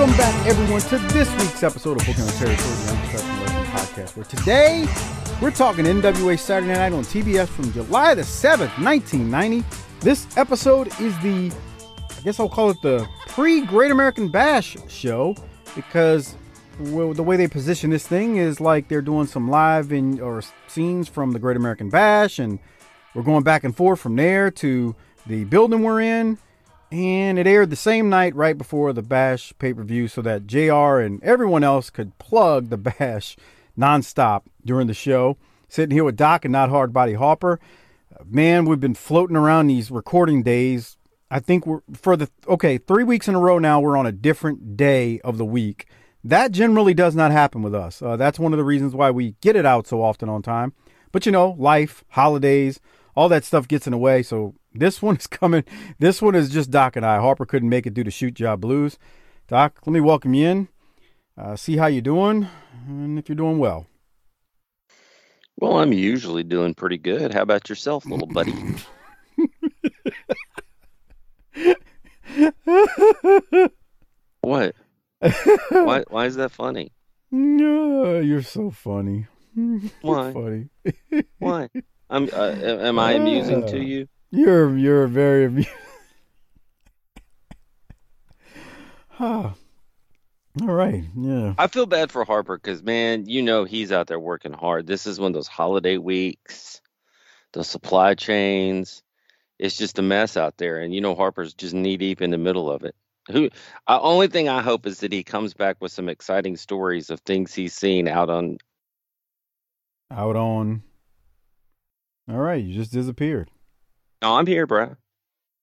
Welcome back, everyone, to this week's episode of Booking the Territory, the Unprofessional Wrestling Podcast, where today we're talking NWA Saturday Night on TBS from July the 7th, 1990. This episode is the, I guess I'll call it the pre Great American Bash show because well, the way they position this thing is like they're doing some live in or scenes from the Great American Bash, and we're going back and forth from there to the building we're in and it aired the same night right before the Bash pay per view so that JR and everyone else could plug the Bash nonstop during the show. Sitting here with Doc and Not Hard Body Harper. Man, we've been floating around these recording days. I think we're for the okay, three weeks in a row now, we're on a different day of the week. That generally does not happen with us. Uh, that's one of the reasons why we get it out so often on time. But you know, life, holidays, all that stuff gets in the way. So this one is coming. This one is just Doc and I. Harper couldn't make it due to shoot job blues. Doc, let me welcome you in. Uh, see how you're doing, and if you're doing well. Well, I'm usually doing pretty good. How about yourself, little buddy? what? why? Why is that funny? No, you're so funny. Why? funny. Why? I'm. Uh, am I amusing to you? You're you're very huh. All right. Yeah. I feel bad for Harper because man, you know he's out there working hard. This is one of those holiday weeks, the supply chains. It's just a mess out there, and you know Harper's just knee deep in the middle of it. Who? Uh, only thing I hope is that he comes back with some exciting stories of things he's seen out on. Out on. All right, you just disappeared. No, I'm here, bro.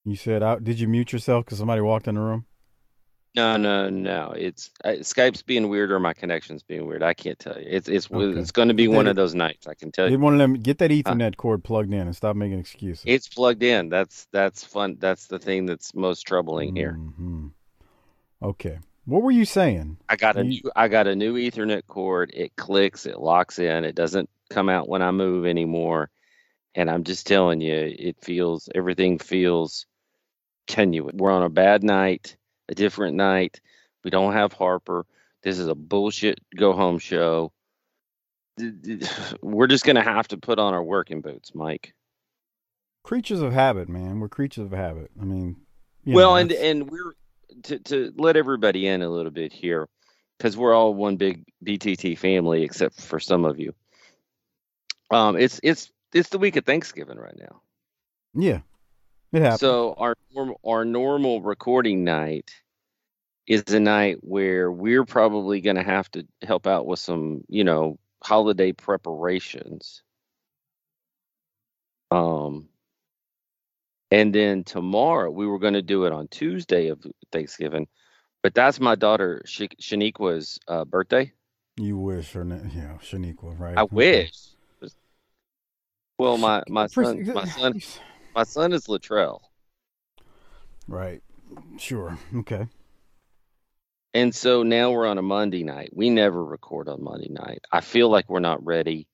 You said out. Did you mute yourself because somebody walked in the room? No, no, no. It's uh, Skype's being weird or my connection's being weird. I can't tell you. It's it's Okay. it's going to be Get one that- of those nights. I can tell Get you. one of them. Get that Ethernet cord plugged in and stop making excuses. It's plugged in. That's that's fun. That's the thing that's most troubling here. Mhm. Okay. What were you saying? I got a You- new I got a new Ethernet cord. It clicks. It locks in. It doesn't come out when I move anymore. And I'm just telling you, it feels everything feels tenuous. We're on a bad night, a different night. We don't have Harper. This is a bullshit go home show. We're just gonna have to put on our working boots, Mike. Creatures of habit, man. We're creatures of habit. I mean, well, know, and and we're to to let everybody in a little bit here, because we're all one big BTT family, except for some of you. Um, it's it's it's the week of Thanksgiving right now. yeah, it happens. So our our normal recording night is a night where we're probably going to have to help out with some, you know, holiday preparations. Um, and then tomorrow we were going to do it on Tuesday of Thanksgiving, but that's my daughter Sh- Shaniqua's uh, birthday. you wish, not, yeah, Shaniqua, right? I wish. Well, my my son my son my son is Latrell. Right. Sure. Okay. And so now we're on a Monday night. We never record on Monday night. I feel like we're not ready.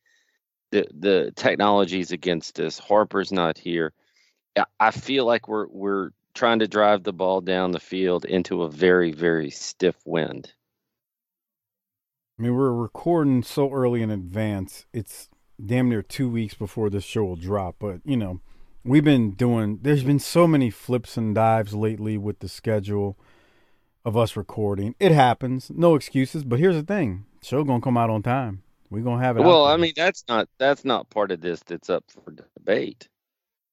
The the technology's against us. Harper's not here. I- I feel like we're we're trying to drive the ball down the field into a very very stiff wind. I mean, we're recording so early in advance. It's damn near two weeks before this show will drop. But you know, we've been doing. There's been so many flips and dives lately with the schedule of us recording. It happens. No excuses. But here's the thing: show gonna come out on time. We're gonna have it. Well, I mean that's not that's not part of this that's up for debate.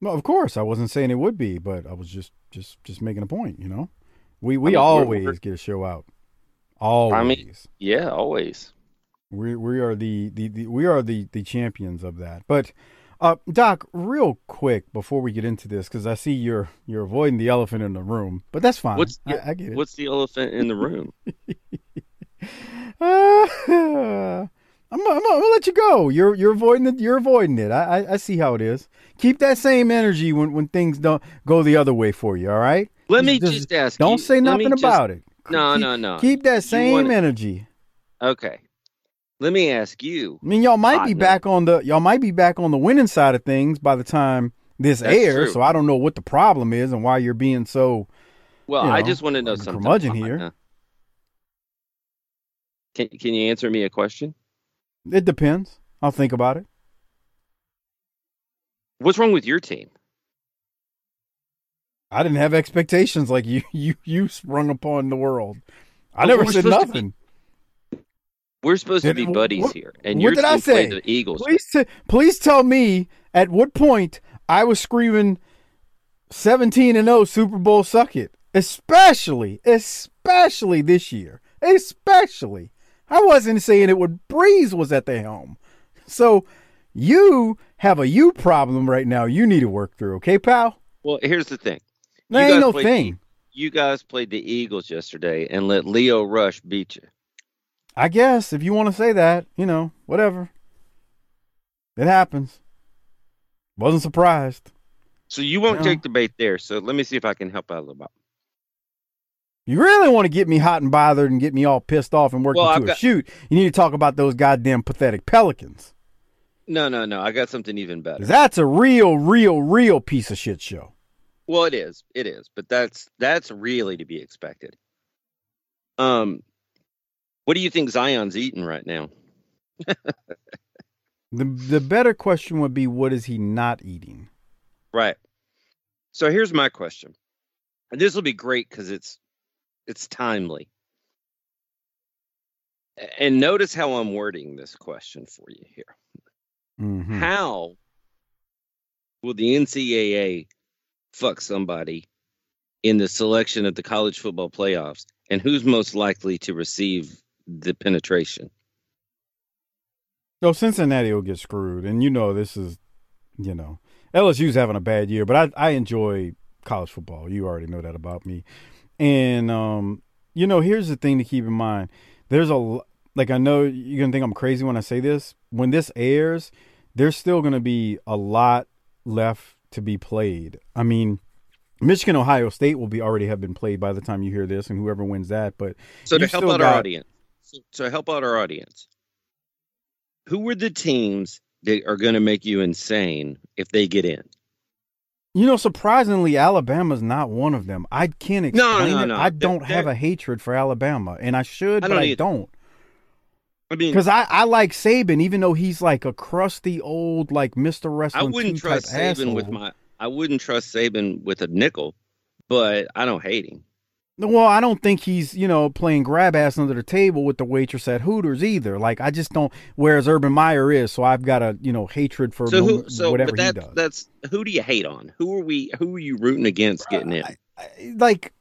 no, of course, I wasn't saying it would be, but I was just just just making a point. You know, we we mean, we're- always we're- get a show out. Always. I mean- Yeah, always. We we are the, the, the we are the the champions of that. But uh, Doc, real quick before we get into this, because I see you're you're avoiding the elephant in the room, but that's fine. What's I, the, I get it. what's the elephant in the room? Uh, I'm, I'm, I'm gonna let you go. You're you're avoiding it. You're avoiding it. I, I I see how it is. Keep that same energy when when things don't go the other way for you. All right. Let me Just- just ask. Don't you, say nothing just- about it. No, keep, no, no. Keep that same energy. Okay. Let me ask you. I mean, y'all might be back on the y'all might be back on the winning side of things by the time this That's airs. true. So I don't know what the problem is and why you're being so. Well, you I just want to know something. curmudgeon here. now. Can Can you answer me a question? It depends. I'll think about it. What's wrong with your team? I didn't have expectations like you you you sprung upon the world. I never said supposed to be- nothing. We're supposed to be buddies what- here, and what your did I say? the Eagles. Please, t- please tell me at what point I was screaming 17 and 0 Super Bowl suck it. Especially, especially this year. Especially. I wasn't saying it when Brees was at the helm. So you have a you problem right now you need to work through, okay, pal? Well, here's the thing. There You ain't no thing. You guys played the Eagles yesterday and let Leo Rush beat you. I guess if you want to say that, you know, whatever. It happens. Wasn't surprised. So you won't No. take the bait there. So let me see if I can help out a little bit. You really want to get me hot and bothered and get me all pissed off and work Well, into I've a shoot, you need to talk about those goddamn pathetic pelicans. No, no, no. I got something even better. That's a real, real, real piece of shit show. Well, it is. It is. But that's that's really to be expected. Um, what do you think Zion's eating right now? The the better question would be what is he not eating? Right. So here's my question, and this will be great because it's it's timely. And notice how I'm wording this question for you here. Mhm. How will the NCAA fuck somebody in the selection of the college football playoffs, and who's most likely to receive the penetration? So Cincinnati will get screwed, and you know this is, you know, LSU's having a bad year, but I I enjoy college football. You already know that about me, and um, you know, here's the thing to keep in mind. There's a like I know you're gonna think I'm crazy when I say this. When this airs, there's still gonna be a lot left to be played. I mean. Michigan, Ohio State will be already have been played by the time you hear this, and whoever wins that. But So to help out our audience, so, help out our audience, who are the teams that are going to make you insane if they get in? You know, surprisingly, Alabama's not one of them. I can't explain no, it. no. I don't have they're- a hatred for Alabama, and I should, I but don't I don't. I mean, Because I, I like Saban, even though he's like a crusty old like Mister Wrestling. I wouldn't trust Saban with my, I wouldn't trust Saban with a nickel, but I don't hate him. Well, I don't think he's you know playing grab ass under the table with the waitress at Hooters either. Like I just don't. Whereas Urban Meyer is, so I've got a you know hatred for So who, so whatever that, he does. that's who do you hate on? Who are we? Who are you rooting against getting in? I- I- like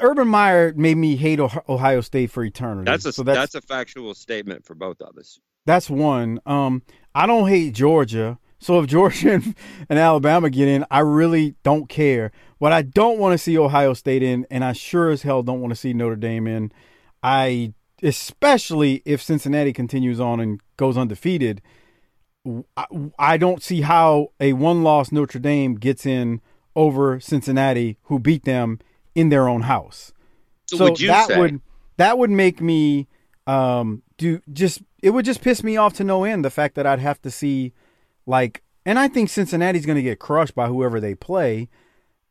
Urban Meyer made me hate Oh- Ohio State for eternity. That's a so that's, a factual statement for both of us. That's one. Um, I don't hate Georgia. So if Georgia and, and Alabama get in, I really don't care. What I don't want to see Ohio State in, and I sure as hell don't want to see Notre Dame in. I especially if Cincinnati continues on and goes undefeated. I, I don't see how a one-loss Notre Dame gets in over Cincinnati, who beat them in their own house So, so would you that say? would that would make me um do just it would just piss me off to no end the fact that I'd have to see like and I think Cincinnati's going to get crushed by whoever they play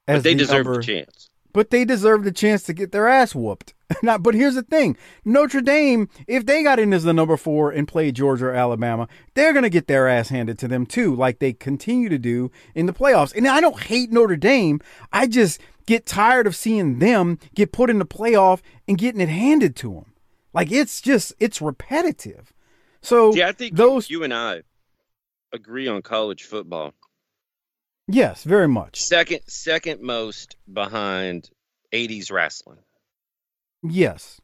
but as they the deserve upper- the chance. but they deserve the chance to get their ass whooped. Not, but here's the thing: Notre Dame, if they got in as the number four and played Georgia or Alabama, they're gonna get their ass handed to them too, like they continue to do in the playoffs. And I don't hate Notre Dame. I just get tired of seeing them get put in the playoff and getting it handed to them. Like it's just it's repetitive. So Yeah, I think those you and I agree on college football. yes, very much. Second, second most behind '80s wrestling. Yes.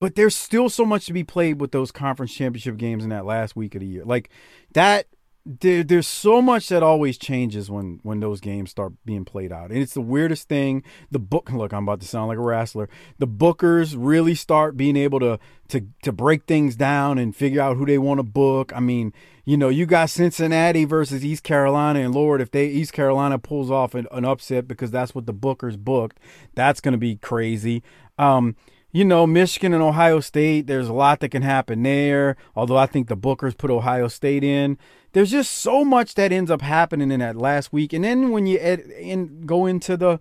But there's still so much to be played with those conference championship games in that last week of the year. Like that there, there's so much that always changes when when those games start being played out. And it's the weirdest thing. The book look, I'm about to sound like a wrestler. The bookers really start being able to to to break things down and figure out who they want to book. I mean, you know, you got Cincinnati versus East Carolina, and Lord, if they East Carolina pulls off an, an upset because that's what the bookers booked, that's going to be crazy. Um, you know, Michigan and Ohio State, there's a lot that can happen there. Although I think the bookers put Ohio State in. There's just so much that ends up happening in that last week, and then when you ed, in, go into the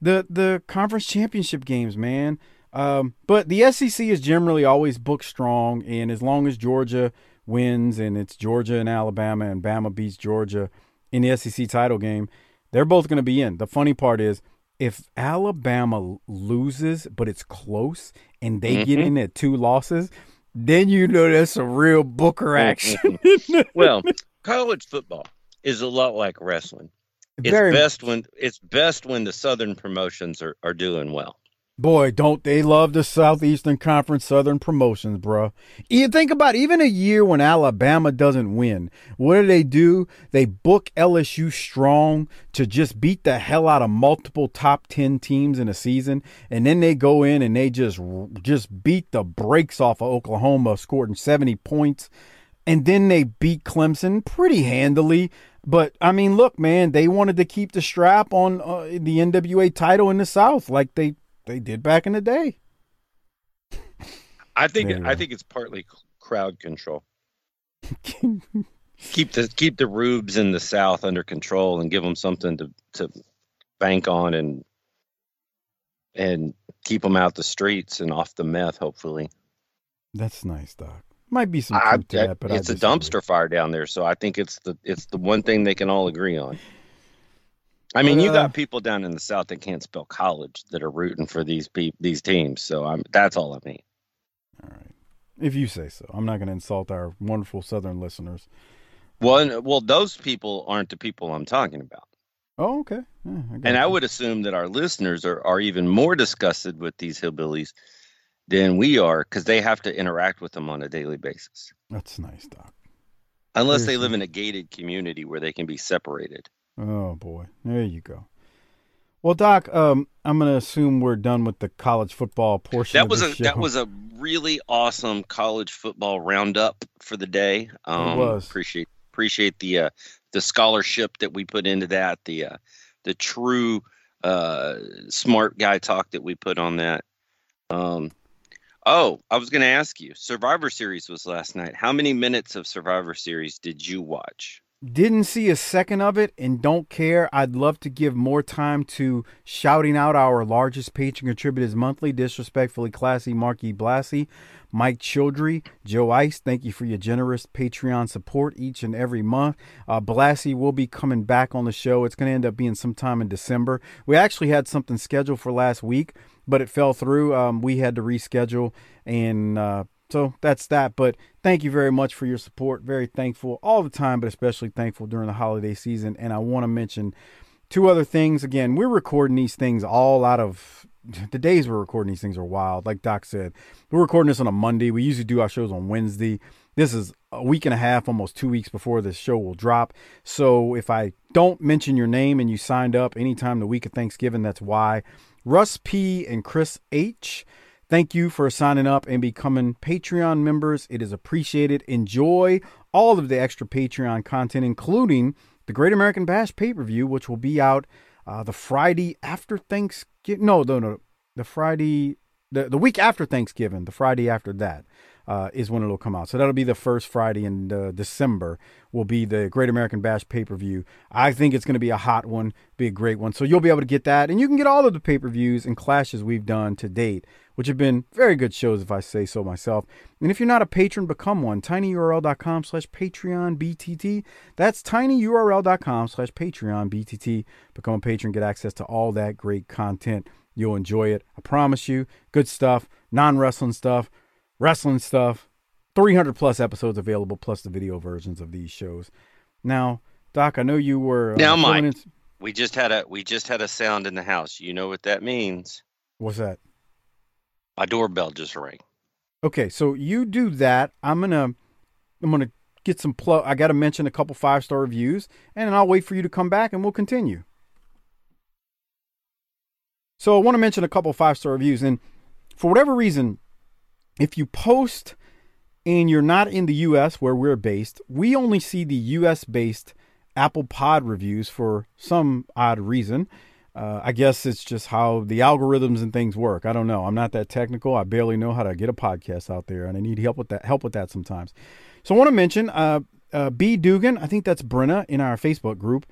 the the conference championship games, man. Um, but the SEC is generally always booked strong, and as long as Georgia wins and it's Georgia and Alabama and Bama beats Georgia in the SEC title game, they're both going to be in. The funny part is if Alabama loses, but it's close, and they get Mhm. in at two losses, then you know that's a real Booker mm-hmm. action. Well, college football is a lot like wrestling. It's Very best when it's best when the southern promotions are, are doing well. Boy, don't they love the Southeastern Conference Southern promotions, bro. You think about even a year when Alabama doesn't win. What do they do? They book LSU strong to just beat the hell out of multiple top 10 teams in a season, and then they go in and they just just beat the brakes off of Oklahoma, scoring 70 points. And then they beat Clemson pretty handily. But I mean, look, man, they wanted to keep the strap on uh, the NWA title in the South, like they they did back in the day. I think I think it's partly crowd control. keep the keep the rubes in the South under control and give them something to to bank on and and keep them out the streets and off the meth. Hopefully, That's nice, Doc. Might be some I, I- that, but it's a dumpster fire down there. So I think it's the it's the one thing they can all agree on. I mean, you Uh, got people down in the South that can't spell college that are rooting for these pe- these teams. So I'm that's all I mean. All right, if you say so. I'm not going to insult our wonderful Southern listeners. Well, and- well, those people aren't the people I'm talking about. Oh, okay. Yeah, I And I would assume that our listeners are, are even more disgusted with these hillbillies than we are because they have to interact with them on a daily basis. That's nice, Doc. Unless they live in a gated community where they can be separated. Oh boy, there you go. Well, Doc, um, I'm going to assume we're done with the college football portion. That was a show. that was a really awesome college football roundup for the day. Um, was. appreciate appreciate the uh, the scholarship that we put into that. The uh, the true uh, smart guy talk that we put on that. Um, oh, I was going to ask you. Survivor Series was last night. How many minutes of Survivor Series did you watch? Didn't see a second of it and don't care. I'd love to give more time to shouting out our largest patron contributors monthly. Disrespectfully classy Marky Blassie, Mike Childry, Joe Ice. Thank you for your generous Patreon support each and every month. Uh, will be coming back on the show. It's going to end up being sometime in December. We actually had something scheduled for last week, but it fell through. Um, we had to reschedule and. Uh, so that's that. But thank you very much for your support. Very thankful all the time, but especially thankful during the holiday season. And I want to mention two other things. Again, we're recording these things all out of the days we're recording these things are wild. Like Doc said, we're recording this on a Monday. We usually do our shows on Wednesday. This is a week and a half, almost two weeks before this show will drop. So if I don't mention your name and you signed up anytime the week of Thanksgiving, that's why. Russ P and Chris H. Thank you for signing up and becoming Patreon members. It is appreciated. Enjoy all of the extra Patreon content, including the Great American Bash pay per view, which will be out uh, the Friday after Thanksgiving. No, no, no. The Friday, the, the week after Thanksgiving, the Friday after that. uh, is when it'll come out. So that'll be the first Friday in uh, December. Will be the Great American Bash pay per view. I think it's going to be a hot one, be a great one. So you'll be able to get that, and you can get all of the pay per views and clashes we've done to date, which have been very good shows, if I say so myself. And if you're not a patron, become one. tinyurl.com/slash Patreon BTT. That's tinyurl.com/slash Patreon BTT. Become a patron, get access to all that great content. You'll enjoy it. I promise you. Good stuff, non wrestling stuff wrestling stuff. 300 plus episodes available, plus the video versions of these shows. Now, Doc, I know you were. Uh, now, Mike, in... we just had a we just had a sound in the house. You know what that means? What's that? My doorbell just rang. Okay, so you do that. I'm gonna I'm gonna get some plug. I got to mention a couple five star reviews, and then I'll wait for you to come back, and we'll continue. So I want to mention a couple five star reviews, and for whatever reason, if you post and you're not in the US where we're based, we only see the US based Apple Pod reviews for some odd reason. Uh, I guess it's just how the algorithms and things work. I don't know. I'm not that technical. I barely know how to get a podcast out there, and I need help with that. Help with that sometimes. So I want to mention uh, uh, B Dugan. I think that's Brenna in our Facebook group,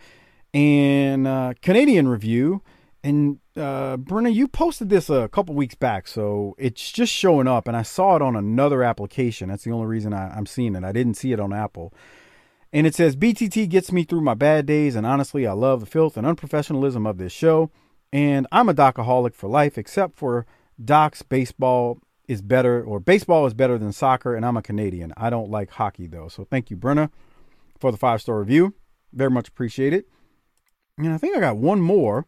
and uh, Canadian review. And uh, Brenna, you posted this a couple weeks back, so it's just showing up, and I saw it on another application. That's the only reason I, I'm seeing it. I didn't see it on Apple. And it says BTT gets me through my bad days, and honestly, I love the filth and unprofessionalism of this show. And I'm a docaholic for life, except for Doc's baseball is better, or baseball is better than soccer, and I'm a Canadian. I don't like hockey though. So thank you, Brenna, for the five star review. Very much appreciate it. And I think I got one more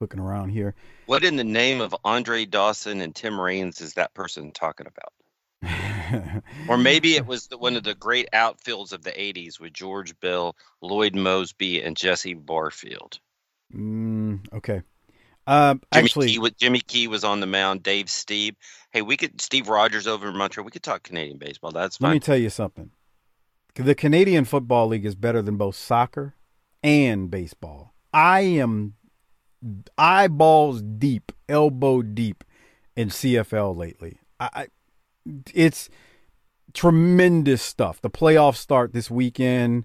looking around here. What in the name of Andre Dawson and Tim Raines is that person talking about? or maybe it was the, one of the great outfields of the 80s with George Bell, Lloyd Moseby, and Jesse Barfield. Mm, okay. Uh, Jimmy actually, Key, Jimmy Key was on the mound. Dave Stieb. Hey, we could Steve Rogers over in Montreal. We could talk Canadian baseball. That's fine. Let me tell you something. The Canadian Football League is better than both soccer and baseball. I am eyeballs deep, elbow deep in CFL lately. I, it's tremendous stuff. The playoffs start this weekend.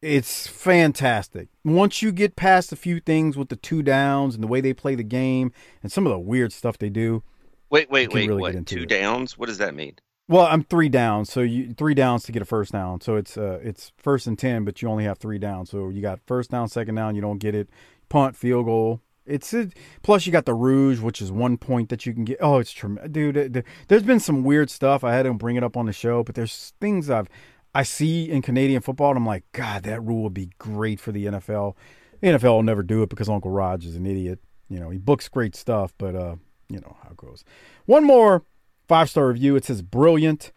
It's fantastic. Once you get past a few things with the two downs and the way they play the game and some of the weird stuff they do. Wait, wait, wait. Really what? Two it. downs? What does that mean? Well, I'm three downs, so you three downs to get a first down. So it's uh it's first and ten, but you only have three downs. So you got first down, second down, you don't get it punt, field goal. It's a, plus you got the rouge, which is one point that you can get. Oh, it's tremendous, dude. There's been some weird stuff. I had to bring it up on the show, but there's things I've I see in Canadian football, and I'm like, God, that rule would be great for the NFL. The NFL will never do it because Uncle Raj is an idiot. You know, he books great stuff, but uh, you know how it goes. One more five star review. It says brilliant. It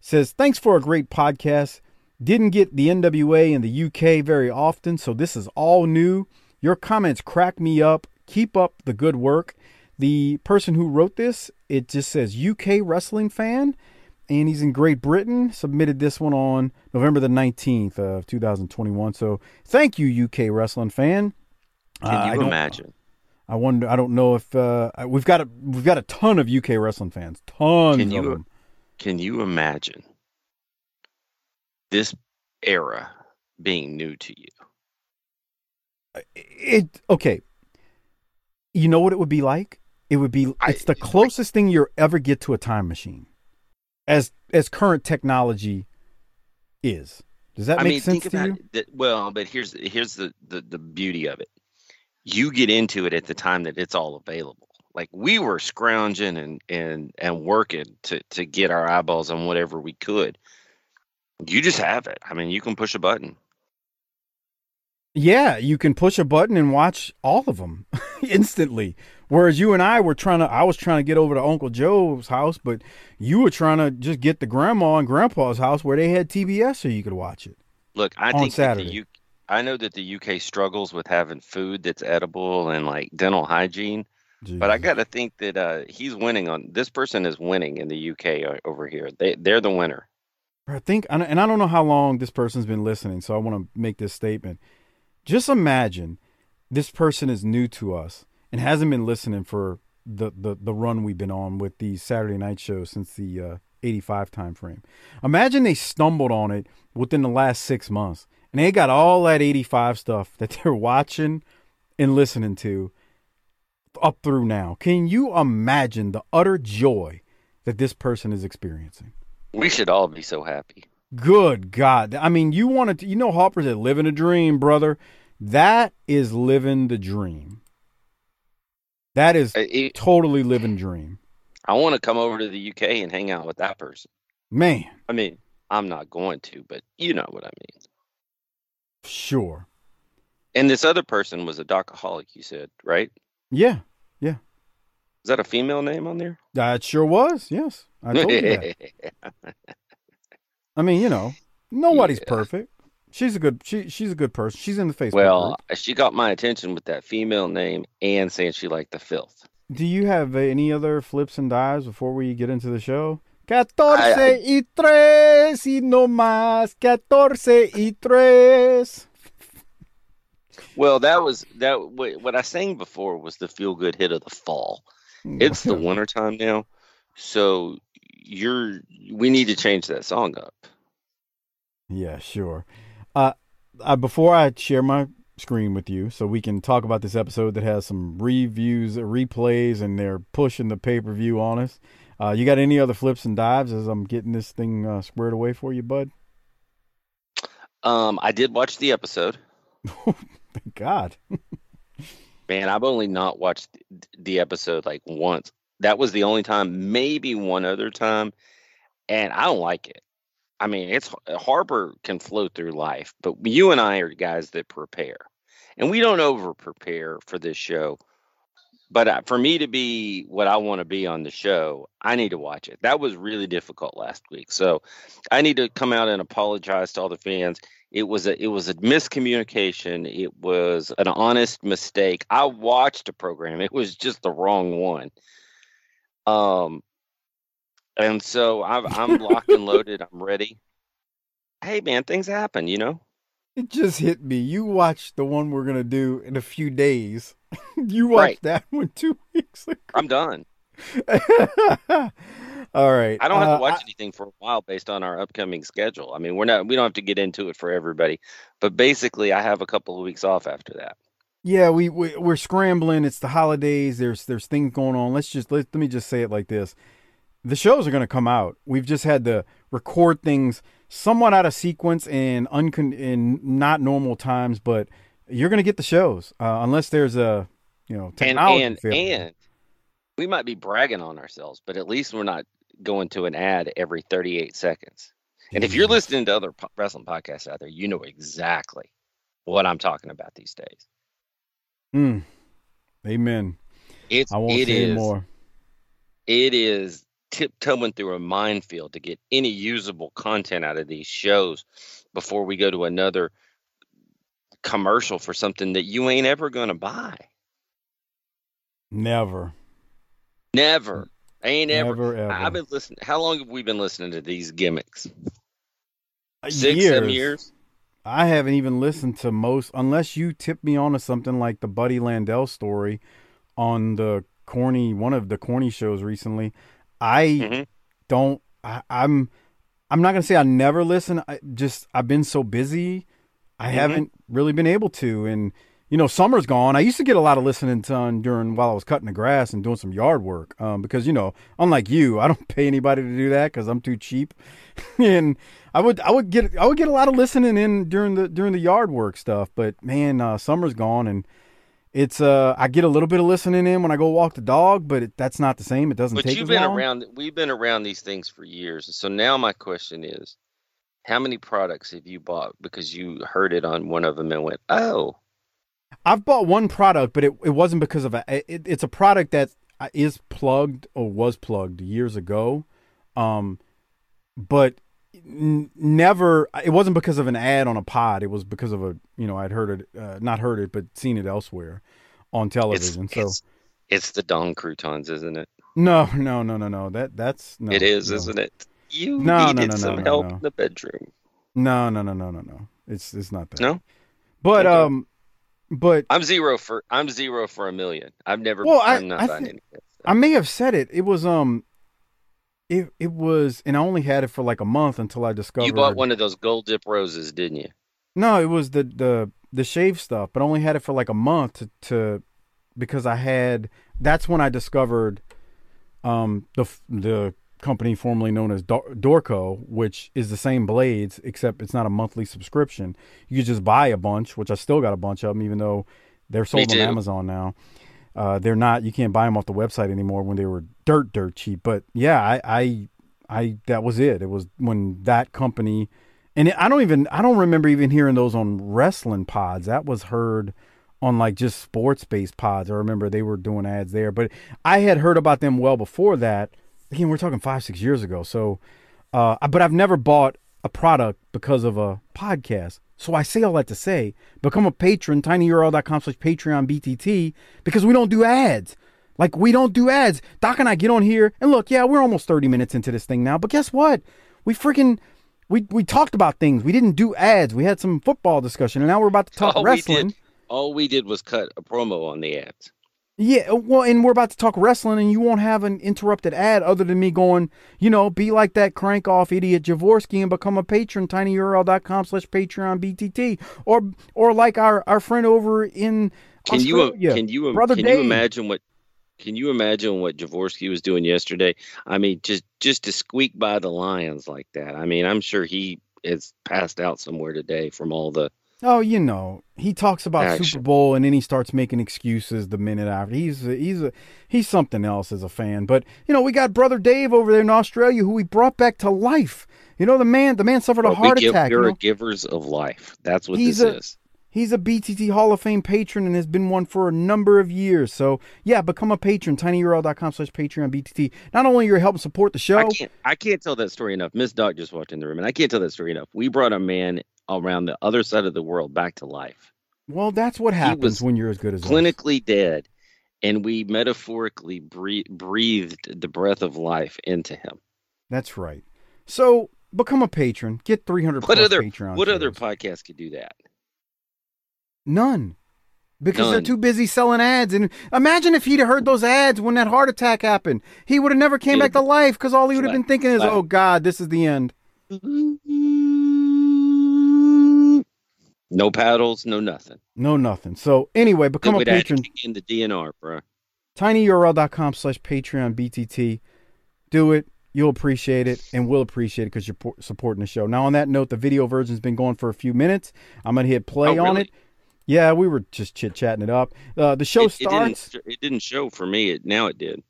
says thanks for a great podcast. Didn't get the NWA in the UK very often, so this is all new. Your comments crack me up. Keep up the good work. The person who wrote this, it just says UK wrestling fan, and he's in Great Britain. Submitted this one on November the 19th of 2021. So thank you, UK wrestling fan. Can you uh, imagine? I wonder. I don't know if uh, we've got a we've got a ton of UK wrestling fans. Tons can you, of them. Can you imagine this era being new to you? it okay. You know what it would be like? It would be it's the closest thing you'll ever get to a time machine. As as current technology is. Does that I make mean, sense to you? That, well, but here's here's the, the the beauty of it. You get into it at the time that it's all available. Like we were scrounging and and and working to to get our eyeballs on whatever we could. You just have it. I mean, you can push a button. Yeah, you can push a button and watch all of them instantly. Whereas you and I were trying to, I was trying to get over to Uncle Joe's house, but you were trying to just get the grandma and grandpa's house where they had TBS so you could watch it. Look, I think Saturday. the U- I know that the UK struggles with having food that's edible and like dental hygiene, but I got to think that uh, he's winning on this person is winning in the UK uh, over here. They they're the winner. I think, and I don't know how long this person's been listening, so I want to make this statement just imagine this person is new to us and hasn't been listening for the, the, the run we've been on with the Saturday night show since the uh, 85 time frame. Imagine they stumbled on it within the last six months and they got all that 85 stuff that they're watching and listening to up through now. Can you imagine the utter joy that this person is experiencing? We should all be so happy. Good God. I mean, you want to, you know, Harper's at living a dream, brother. That is living the dream. That is Uh, it- totally living dream. I want to come over to the UK and hang out with that person. Man, I mean, I'm not going to, but you know what I mean. sure. And this other person was a docaholic, you said, right? Yeah. Yeah, Is that a female name on there? that sure was. Yes. I told you that. I mean, you know, nobody's Yeah. perfect. She's a good she she's a good person. She's in the Facebook well, group. she got my attention with that female name and saying she liked the filth. Do you have uh, any other flips and dives before we get into the show? Catorce I- y tres y no más. Catorce y tres. Well, that was that. What what I sang before was the feel good hit of the fall. It's the winter time now, so you're. We need to change that song up. Yeah, sure. Uh, uh, before I share my screen with you, so we can talk about this episode that has some reviews, replays, and they're pushing the pay per view on us. Uh, you got any other flips and dives as I'm getting this thing uh, squared away for you, bud? Um, I did watch the episode. Thank God. Man, I've only not watched the episode like once. That was the only time, maybe one other time, and I don't like it. I mean, it's Harper can float through life, but you and I are guys that prepare, and we don't over prepare for this show. But for me to be what I want to be on the show, I need to watch it. That was really difficult last week, so I need to come out and apologize to all the fans. It was a it was a miscommunication. It was an honest mistake. I watched a program. It was just the wrong one. Um, and so I'm I'm locked and loaded. I'm ready. Hey man, things happen, you know. It just hit me. You watched the one we're gonna do in a few days. you watched Right. that one two weeks ago. I'm done. All right. I don't have Uh, to watch anything for a while based on our upcoming schedule. I mean, we're not we don't have to get into it for everybody, but basically, I have a couple of weeks off after that. Yeah, we, we we're scrambling. It's the holidays. There's there's things going on. Let's just let, let me just say it like this: the shows are going to come out. We've just had to record things somewhat out of sequence and uncon in not normal times, but you're going to get the shows uh, unless there's a you know And technology and failure. and we might be bragging on ourselves, but at least we're not going to an ad every 38 seconds. And if you're listening to other po- wrestling podcasts out there, you know exactly what I'm talking about these days. Mm. Amen. It's I won't it say is- more. it is tiptoeing through a minefield to get any usable content out of these shows before we go to another commercial for something that you ain't ever going to buy. Never, Never. Ain't ever. never, ever. I've been listening. How long have we been listening to these gimmicks? Six, seven years. I haven't even listened to most, unless you tip me on to something like the Buddy Landel story on the corny, one of the corny shows recently. I Mhm. don't. I, I'm. I'm not gonna say I never listen. I just I've been so busy. I Mhm. haven't really been able to. And you know, summer's gone. I used to get a lot of listening done during while I was cutting the grass and doing some yard work. Um, because you know, unlike you, I don't pay anybody to do that because I'm too cheap. and I would I would get I would get a lot of listening in during the during the yard work stuff. But man, uh, summer's gone and. It's uh, I get a little bit of listening in when I go walk the dog, but it, that's not the same. It doesn't But take you've been long. around. We've been around these things for years. So now my question is, how many products have you bought because you heard it on one of them and went, "Oh, I've bought one product, but it, it wasn't because of a. It, it's a product that is plugged or was plugged years ago, um, but n- never. It wasn't because of an ad on a pod. It was because of a you know I'd heard it, uh, not heard it, but seen it elsewhere on it's television. so it's, it's the Don Croutons, isn't it? no, no, no, no, no. That that's no. it is, no. isn't it? You No, needed no, some help in the bedroom. No, no, no, no, no, no. It's it's not that. No? But Okay. um, but I'm zero for I'm zero for a million. I've never. Well, I- I'm not I buying thi- any of that stuff. I may have said it. It was um It it was, and I only had it for like a month until I discovered. You bought one of those gold dip roses, didn't you? No, it was the the the shave stuff, but I only had it for like a month to, to because I had. That's when I discovered um the the company formerly known as Dor- Dorco, which is the same blades except it's not a monthly subscription. You could just buy a bunch, which I still got a bunch of them, even though they're sold on. Amazon now. Uh, they're not. You can't buy them off the website anymore when they were dirt dirt cheap. But yeah, I I, I that was it. It was when that company, and it, I don't even I don't remember even hearing those on wrestling pods. That was heard on like just sports based pods. I remember they were doing ads there, but I had heard about them well before that. Again, we're talking five six years ago. So, uh, but I've never bought a product because of a podcast. So I say all that to say, become a patron, tinyurl.com slash Patreon BTT, because we don't do ads. Like we don't do ads. Doc and I get on here and look, yeah, we're almost 30 minutes into this thing now, but guess what? We freaking we we talked about things. We didn't do ads. We had some football discussion, and now we're about to talk All wrestling. we did, all we did was cut a promo on the ads. Yeah, uh, well, and we're about to talk wrestling, and you won't have an interrupted ad other than me going, you know, be like that crank off idiot Javorsky and become a patron, tinyurl.com slash Patreon BTT, or or like our our friend over in Can you uh, Australia, can you uh, brother can Dave. you imagine what can you imagine what Javorsky was doing yesterday? I mean, just just to squeak by the Lions like that. I mean, I'm sure he is passed out somewhere today from all the Oh, you know, he talks about Action. Super Bowl and then he starts making excuses the minute after. He's a, he's a, he's something else as a fan. But you know, we got brother Dave over there in Australia who we brought back to life. You know, the man the man suffered a Well, heart we give, attack. you We're know? givers of life. That's what He's this a- is. He's a BTT Hall of Fame patron and has been one for a number of years. So yeah, become a patron, tinyurl.com slash Patreon BTT. Not only you're helping support the show, I can't I can't tell that story enough. Miss Doc just walked in the room, and I can't tell that story enough. We brought a man around the other side of the world back to life, well, that's what happens when you're as good as us. clinically dead, and we metaphorically breathe, breathed the breath of life into him. That's right. So become a patron. Get 300 What other Patreon what other podcast could do that? None. Because they're too busy selling ads. And imagine if he'd have heard those ads when that heart attack happened. He would have never came Yeah, back to life because all he would have been thinking is, oh, God, this is the end. Mm-hmm. No paddles, no nothing. No, nothing. So anyway, become a We'd have to patron. in the DNR, bro. tinyurl.com slash Patreon BTT. Do it. You'll appreciate it, and we'll appreciate it because you're supporting the show. Now, on that note, the video version's been going for a few minutes. I'm going to hit play Oh, on really? it. Yeah, we were just chit chatting it up. Uh, the show it, it starts. didn't, it didn't show for me. It now it did.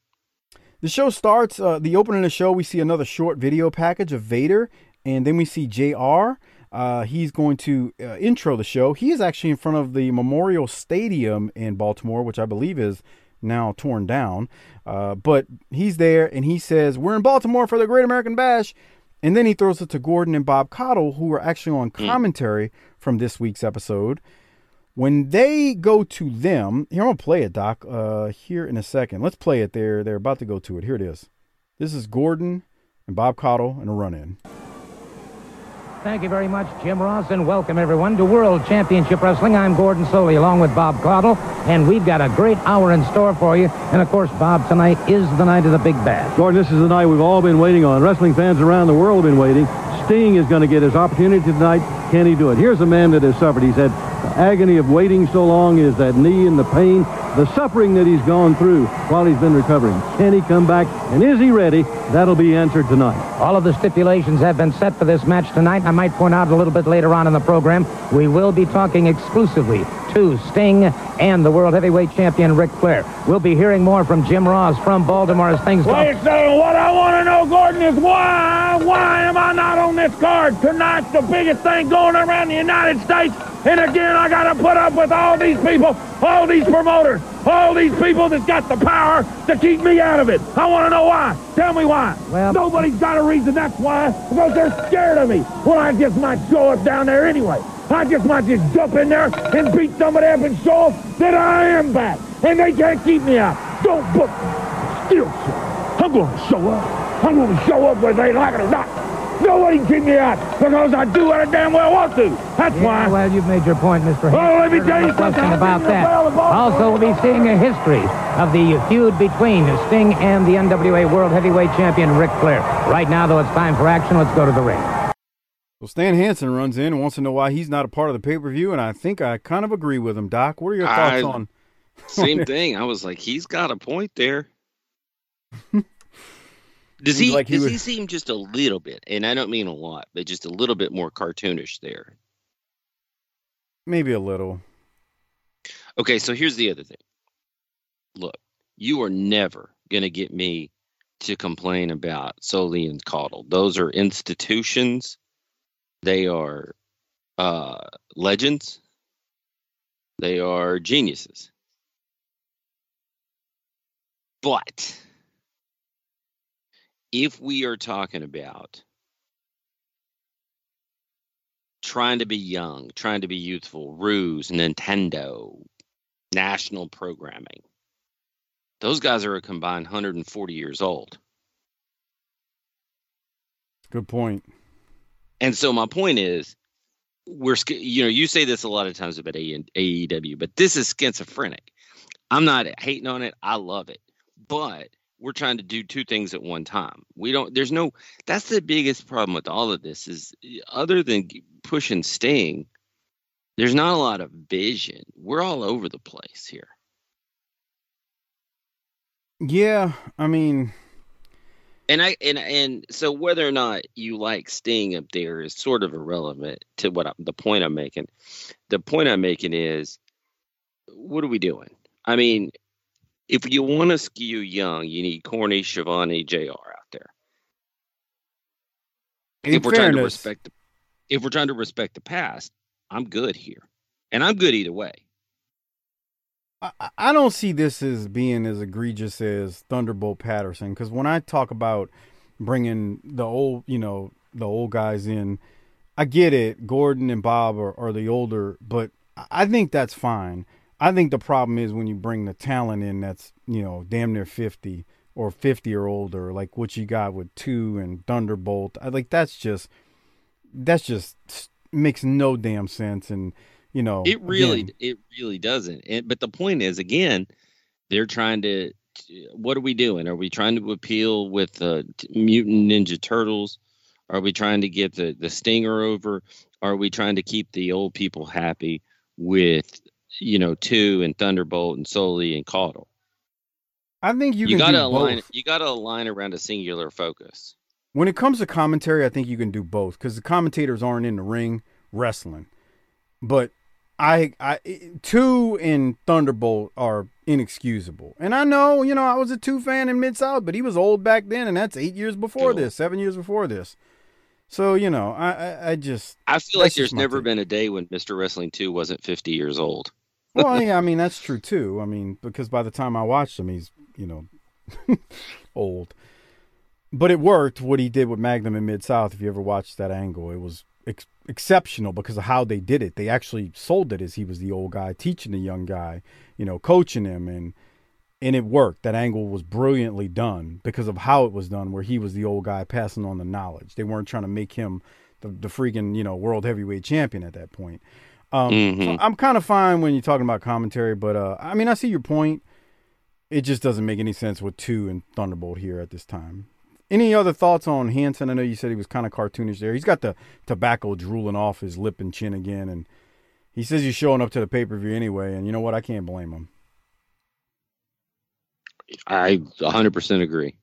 The show starts. Uh, the opening of the show, we see another short video package of Vader, and then we see JR Uh, he's going to uh, intro the show. He is actually in front of the Memorial Stadium in Baltimore, which I believe is now torn down. Uh, but he's there, and he says, "We're in Baltimore for the Great American Bash." And then he throws it to Gordon and Bob Caudle, who are actually on commentary from this week's episode. When they go to them, here I'm gonna play it, Doc. Uh, here in a second. Let's play it. They're they're about to go to it. Here it is. This is Gordon and Bob Caudle in a run in. Thank you very much, Jim Ross, and welcome everyone to World Championship Wrestling. I'm Gordon Solie along with Bob Caudle, and we've got a great hour in store for you. And of course, Bob, tonight is the night of the big bash. Gordon, this is the night we've all been waiting on. Wrestling fans around the world have been waiting. Sting is going to get his opportunity tonight. Can he do it? Here's a man that has suffered. He's had the agony of waiting so long, is that knee and the pain, the suffering that he's gone through while he's been recovering. Can he come back? And is he ready? That'll be answered tonight. All of the stipulations have been set for this match tonight. I might point out a little bit later on in the program, we will be talking exclusively to Sting and the World Heavyweight Champion Ric Flair. We'll be hearing more from Jim Ross from Baltimore as things go. Wait a second. What I want to know, Gordon, is why, why am I not on this card? Tonight's the biggest thing going around the United States. And again, I got to put up with all these people, all these promoters, all these people that's got the power to keep me out of it. I want to know why. Tell me why. Well- Nobody's got a reason. That's why. Because they're scared of me. Well, I just might show up down there anyway. I just might just jump in there and beat somebody up and show them that I am back. And they can't keep me out. Don't book me. Still. I'm going to show up. I'm going to show up whether they like it or not. Nobody can keep me out because I do what I damn well want to. That's Yeah, why. well, you've made your point, Mr. Well, let me tell you No question something. about that. around the ball Also, we'll be seeing a history of the feud between Sting and the NWA World Heavyweight Champion Ric Flair. Right now, though, it's time for action. Let's go to the ring. Well, Stan Hansen runs in and wants to know why he's not a part of the pay per view, and I think I kind of agree with him, Doc. What are your thoughts I- on? Same thing. I was like, he's got a point there. Does he? like he does would- he seem just a little bit, and I don't mean a lot, but just a little bit more cartoonish there? Maybe a little. Okay, so here's the other thing. Look, you are never gonna get me to complain about Solie and Caudle. Those are institutions. They are uh, legends. They are geniuses. But if we are talking about trying to be young, trying to be youthful, ruse, Nintendo, national programming, those guys are a combined 140 years old. Good point. And so my point is, we're you know you say this a lot of times about AEW, but this is schizophrenic. I'm not hating on it. I love it, but we're trying to do two things at one time. We don't. There's no. That's the biggest problem with all of this is other than pushing Sting. There's not a lot of vision. We're all over the place here. Yeah, I mean, And I and and so whether or not you like Sting up there is sort of irrelevant to what I, the point I'm making. The point I'm making is, what are we doing? I mean, if you want to skew young, you need Corny, Schiavone, Jr. out there. in if we're trying to respect, the, if we're trying to respect the past, I'm good here, and I'm good either way. I, I- don't see this as being as egregious as Thunderbolt Patterson because when I talk about bringing the old, you know, the old guys in, I get it. Gordon and Bob are, are the older, but I think that's fine. I think the problem is when you bring the talent in that's you know damn near fifty or fifty or older, like what you got with two and Thunderbolt. I like that's just that's just makes no damn sense and. You know, It really, again, it really doesn't. And, but the point is, again, they're trying to. What are we doing? Are we trying to appeal with the t- mutant Ninja Turtles? Are we trying to get the the stinger over? Are we trying to keep the old people happy with you know two and Thunderbolt and Solie and Caudle? I think you, You, can gotta do align. both. You gotta align around a singular focus. When it comes to commentary, I think you can do both because the commentators aren't in the ring wrestling. But I, I, two and Thunderbolt are inexcusable. And I know, you know, I was a two fan in Mid South, but he was old back then, and that's eight years before Sure. this, seven years before this. So you know, I, I, I just, I feel like there's never been a day when Mr. Wrestling Two wasn't 50 years old. Well, yeah, I mean that's true too. I mean because by the time I watched him, he's you know old. But it worked what he did with Magnum in Mid South. If you ever watched that angle, it was ex- exceptional because of how they did it. They actually sold it as he was the old guy teaching the young guy, you know, coaching him, and and it worked. That angle was brilliantly done because of how it was done, where he was the old guy passing on the knowledge. They weren't trying to make him the, the freaking you know world heavyweight champion at that point. Um, so Mhm. I'm kind of fine when you're talking about commentary, but uh, I mean, I see your point. It just doesn't make any sense with two and Thunderbolt here at this time. Any other thoughts on Hanson? I know you said he was kind of cartoonish there. He's got the tobacco drooling off his lip and chin again, and he says he's showing up to the pay per view anyway. And you know what? I can't blame him. I 100% agree.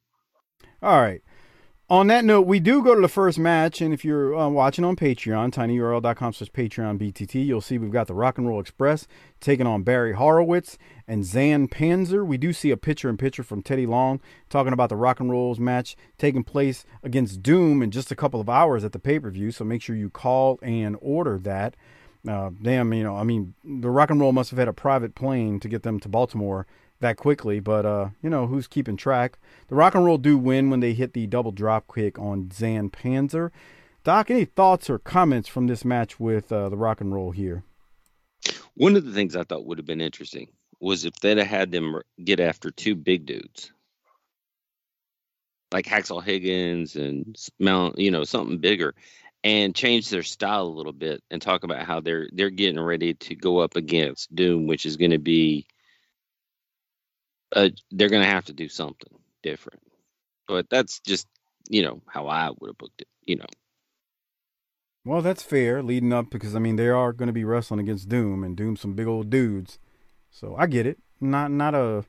All right. On that note, we do go to the first match, and if you're uh, watching on Patreon, tinyurl.com slash Patreon BTT, you'll see we've got the Rock and Roll Express taking on Barry Horowitz and Zan Panzer. We do see a picture-in-picture from Teddy Long talking about the Rock and Rolls match taking place against Doom in just a couple of hours at the pay-per-view, so make sure you call and order that. Uh, damn, you know, I mean, the Rock and Roll must have had a private plane to get them to Baltimore that quickly, but uh, you know, who's keeping track? The Rock and Roll do win when they hit the double drop kick on Zan Panzer. Doc, any thoughts or comments from this match with uh, the Rock and Roll here? One of the things I thought would have been interesting was if they'd have had them get after two big dudes. like Hacksaw Higgins and Mount, you know, something bigger, and change their style a little bit and talk about how they're they're getting ready to go up against Doom, which is going to be, uh, they're going to have to do something different. But that's just you know how I would have booked it. You know. Well, that's fair leading up because I mean they are going to be wrestling against Doom and Doom some big old dudes, so I get it. Not not a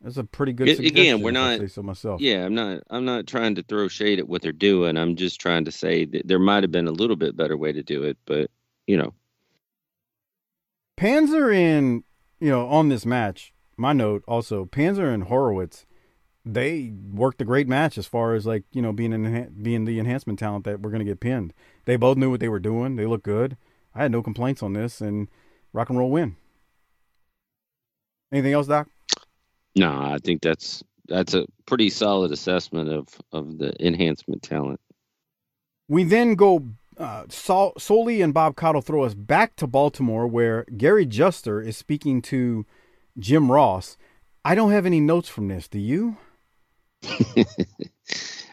that's a pretty good. It- again, we're suggestion, not- so myself. Yeah, I'm not. I'm not trying to throw shade at what they're doing. I'm just trying to say that there might have been a little bit better way to do it, but you know, Panzer in, you know on this match, my note also Panzer and Horowitz, they worked a great match as far as like you know being an, being the enhancement talent that we're gonna get pinned. They both knew what they were doing. They looked good. I had no complaints on this, and rock and roll win. Anything else, Doc? no, I think that's that's a pretty solid assessment of of the enhancement talent. We then go. Uh, Sol- Solie and Bob Caudle throw us back to Baltimore, where Gary Juster is speaking to Jim Ross. I don't have any notes from this. Do you?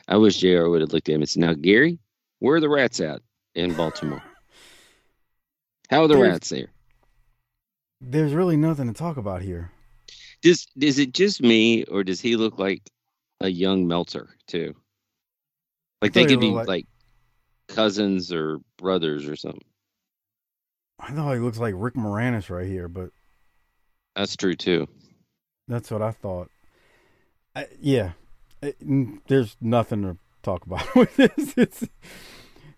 I wish Jr. would have looked at him and said, "Now, Gary, where are the rats at in Baltimore? How are the There's- rats there? There's really nothing to talk about here. Does is it just me, or does he look like a young Meltzer too? Like they could be like, like- cousins or brothers or something. I thought he looks like Rick Moranis right here, but That's true too. that's what I thought. I, yeah, It- there's nothing to talk about with this. It's,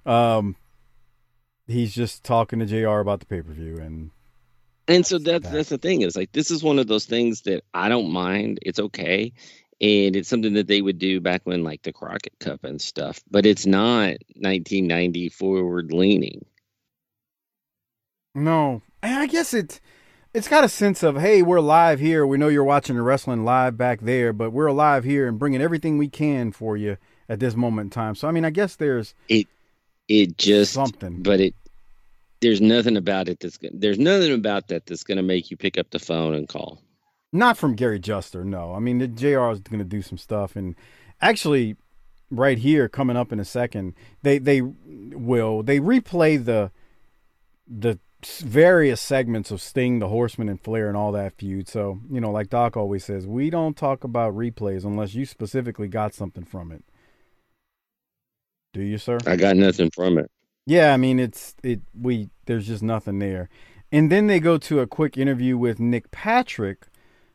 um, he's just talking to Jr. about the pay per view, and And so that's that. that's the thing is like this is one of those things that I don't mind. It's okay. And it's something that they would do back when like the Crockett Cup and stuff, but it's not 1990 forward leaning. no, I guess it it's got a sense of hey, we're live here. We know you're watching the wrestling live back there, but we're alive here and bringing everything we can for you at this moment in time. So I mean, I guess there's It it just something. but it there's nothing about it that's go- there's nothing about that that's going to make you pick up the phone and call. Not from Gary Juster, no. I mean, the JR is going to do some stuff, and actually, right here, coming up in a second, they they will they replay the the various segments of Sting, the Horseman, and Flair, and all that feud. So you know, like Doc always says, we don't talk about replays unless you specifically got something from it. Do you, sir? I got nothing from it. Yeah, I mean it's it we there's just nothing there. And then they go to a quick interview with Nick Patrick,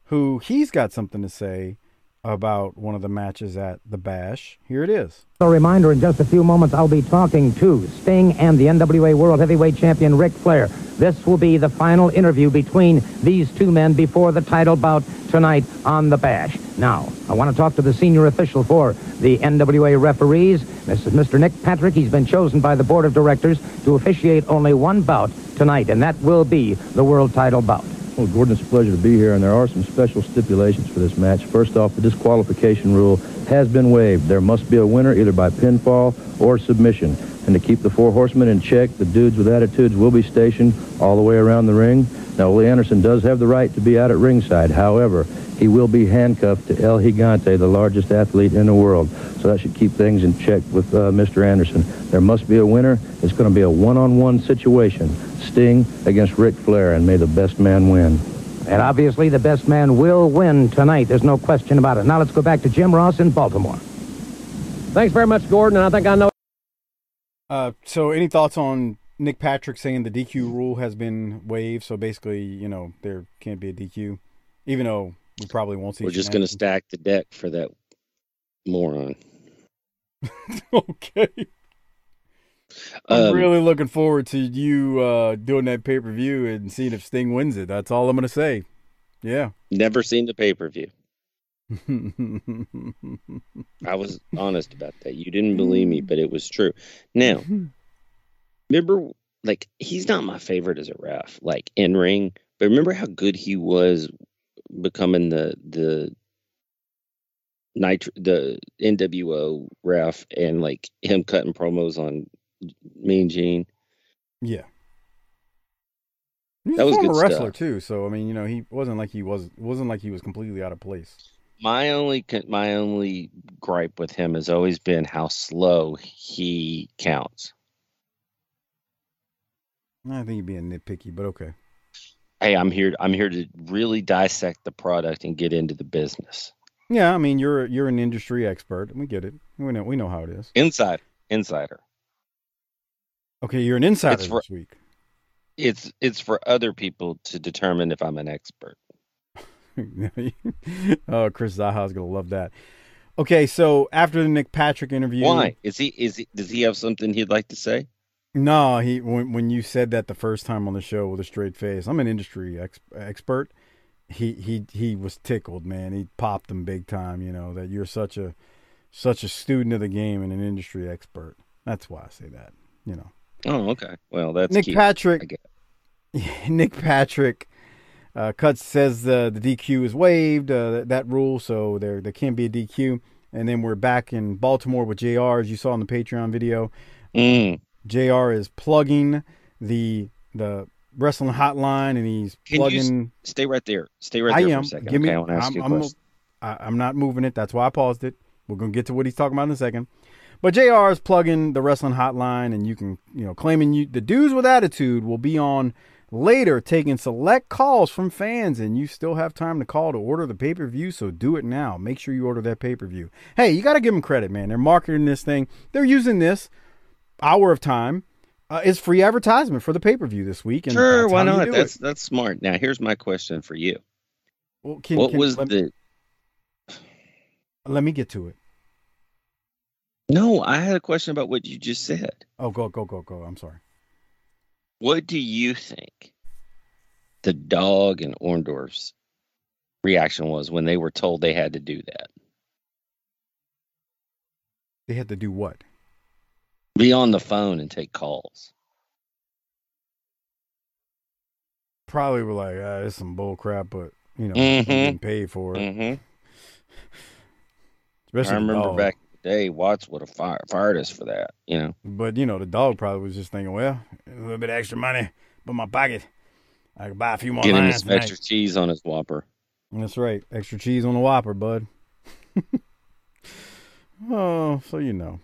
who he's got something to say about one of the matches at the Bash. Here it is. A reminder, in just a few moments, I'll be talking to Sting and the NWA World Heavyweight Champion Ric Flair. This will be the final interview between these two men before the title bout tonight on the Bash. Now, I want to talk to the senior official for the NWA referees. Is Mr. Nick Patrick. He's been chosen by the board of directors to officiate only one bout tonight, and that will be the world title bout. Well, Gordon, it's a pleasure to be here, and there are some special stipulations for this match. First off, the disqualification rule has been waived. There must be a winner either by pinfall or submission. And to keep the four horsemen in check, the dudes with attitudes will be stationed all the way around the ring. Now, Ole Anderson does have the right to be out at ringside. However, he will be handcuffed to El Gigante, the largest athlete in the world. So that should keep things in check with uh, Mr. Anderson. There must be a winner. It's going to be a one-on-one situation. Sting against Ric Flair, and may the best man win. And obviously, the best man will win tonight. There's no question about it. Now let's go back to Jim Ross in Baltimore. Thanks very much, Gordon. And I think I know. Uh, so any thoughts on Nick Patrick saying the DQ rule has been waived? So basically, you know, there can't be a DQ, even though we probably won't see. We're just going to stack the deck for that moron. okay. I'm Um, really looking forward to you uh, doing that pay per view and seeing if Sting wins it. That's all I'm gonna say. Yeah. Never seen the pay per view. I was honest about that. You didn't believe me, but it was true. Now, remember, like he's not my favorite as a ref, like in ring. But remember how good he was becoming the the nitro the NWO ref and like him cutting promos on Mean Gene. yeah. He's That a was former good wrestler stuff. too, so I mean, you know, he wasn't like he was wasn't like he was completely out of place. My only my only gripe with him has always been how slow he counts. I think you're being nitpicky, but okay. Hey, I'm here. I'm here to really dissect the product and get into the business. Yeah, I mean you're you're an industry expert. We get it. We know we know how it is. Inside, insider. Okay, you're an insider It's for- this week. It's it's for other people to determine if I'm an expert. oh, Chris Zaha's gonna love that. Okay, so after the Nick Patrick interview, Why is he? Is he? Does he have something he'd like to say? No, he when when you said that the first time on the show with a straight face, I'm an industry ex- expert. He he he was tickled, man. He popped him big time. You know that you're such a such a student of the game and an industry expert. That's why I say that. You know, Oh, okay. Well, that's Nick cute. Patrick. Nick Patrick uh, cuts says uh, the DQ is waived uh, that, rule, so there there can't be a DQ. And then we're back in Baltimore with Jr. As you saw in the Patreon video, Mm. Jr. is plugging the the wrestling hotline, and he's Can plugging. stay right there? Stay right there I am. for a second. Give me. I want to ask I'm, I'm, I'm not moving it. That's why I paused it. We're gonna get to what he's talking about in a second. But Jr. is plugging the wrestling hotline, and you can, you know, claiming you the dudes with attitude will be on later, taking select calls from fans, and you still have time to call to order the pay per view. So do it now. Make sure you order that pay per view. Hey, you got to give them credit, man. They're marketing this thing. They're using this hour of time. Uh, is free advertisement for the pay per view this week. And Sure, why not? That's it. that's smart. Now, here's my question for you. Well, can- what can- was let, the? Let me get to it. No, I had a question about what you just said. Oh, go go go go. I'm sorry. What do you think the dog and Orndorff's reaction was when they were told they had to do that? They had to do what? Be on the phone and take calls. Probably were like, ah, it's some bull crap, but you know, Mhm. Getting paid for it. Mm-hmm. Especially I remember back day, Watts would have fired, fired us for that. You know, But you know, the dog probably was just thinking, well, a little bit extra money, but my pocket, I could buy a few more get him some tonight. extra cheese on his Whopper. That's right, extra cheese on the Whopper, bud. oh, so you know.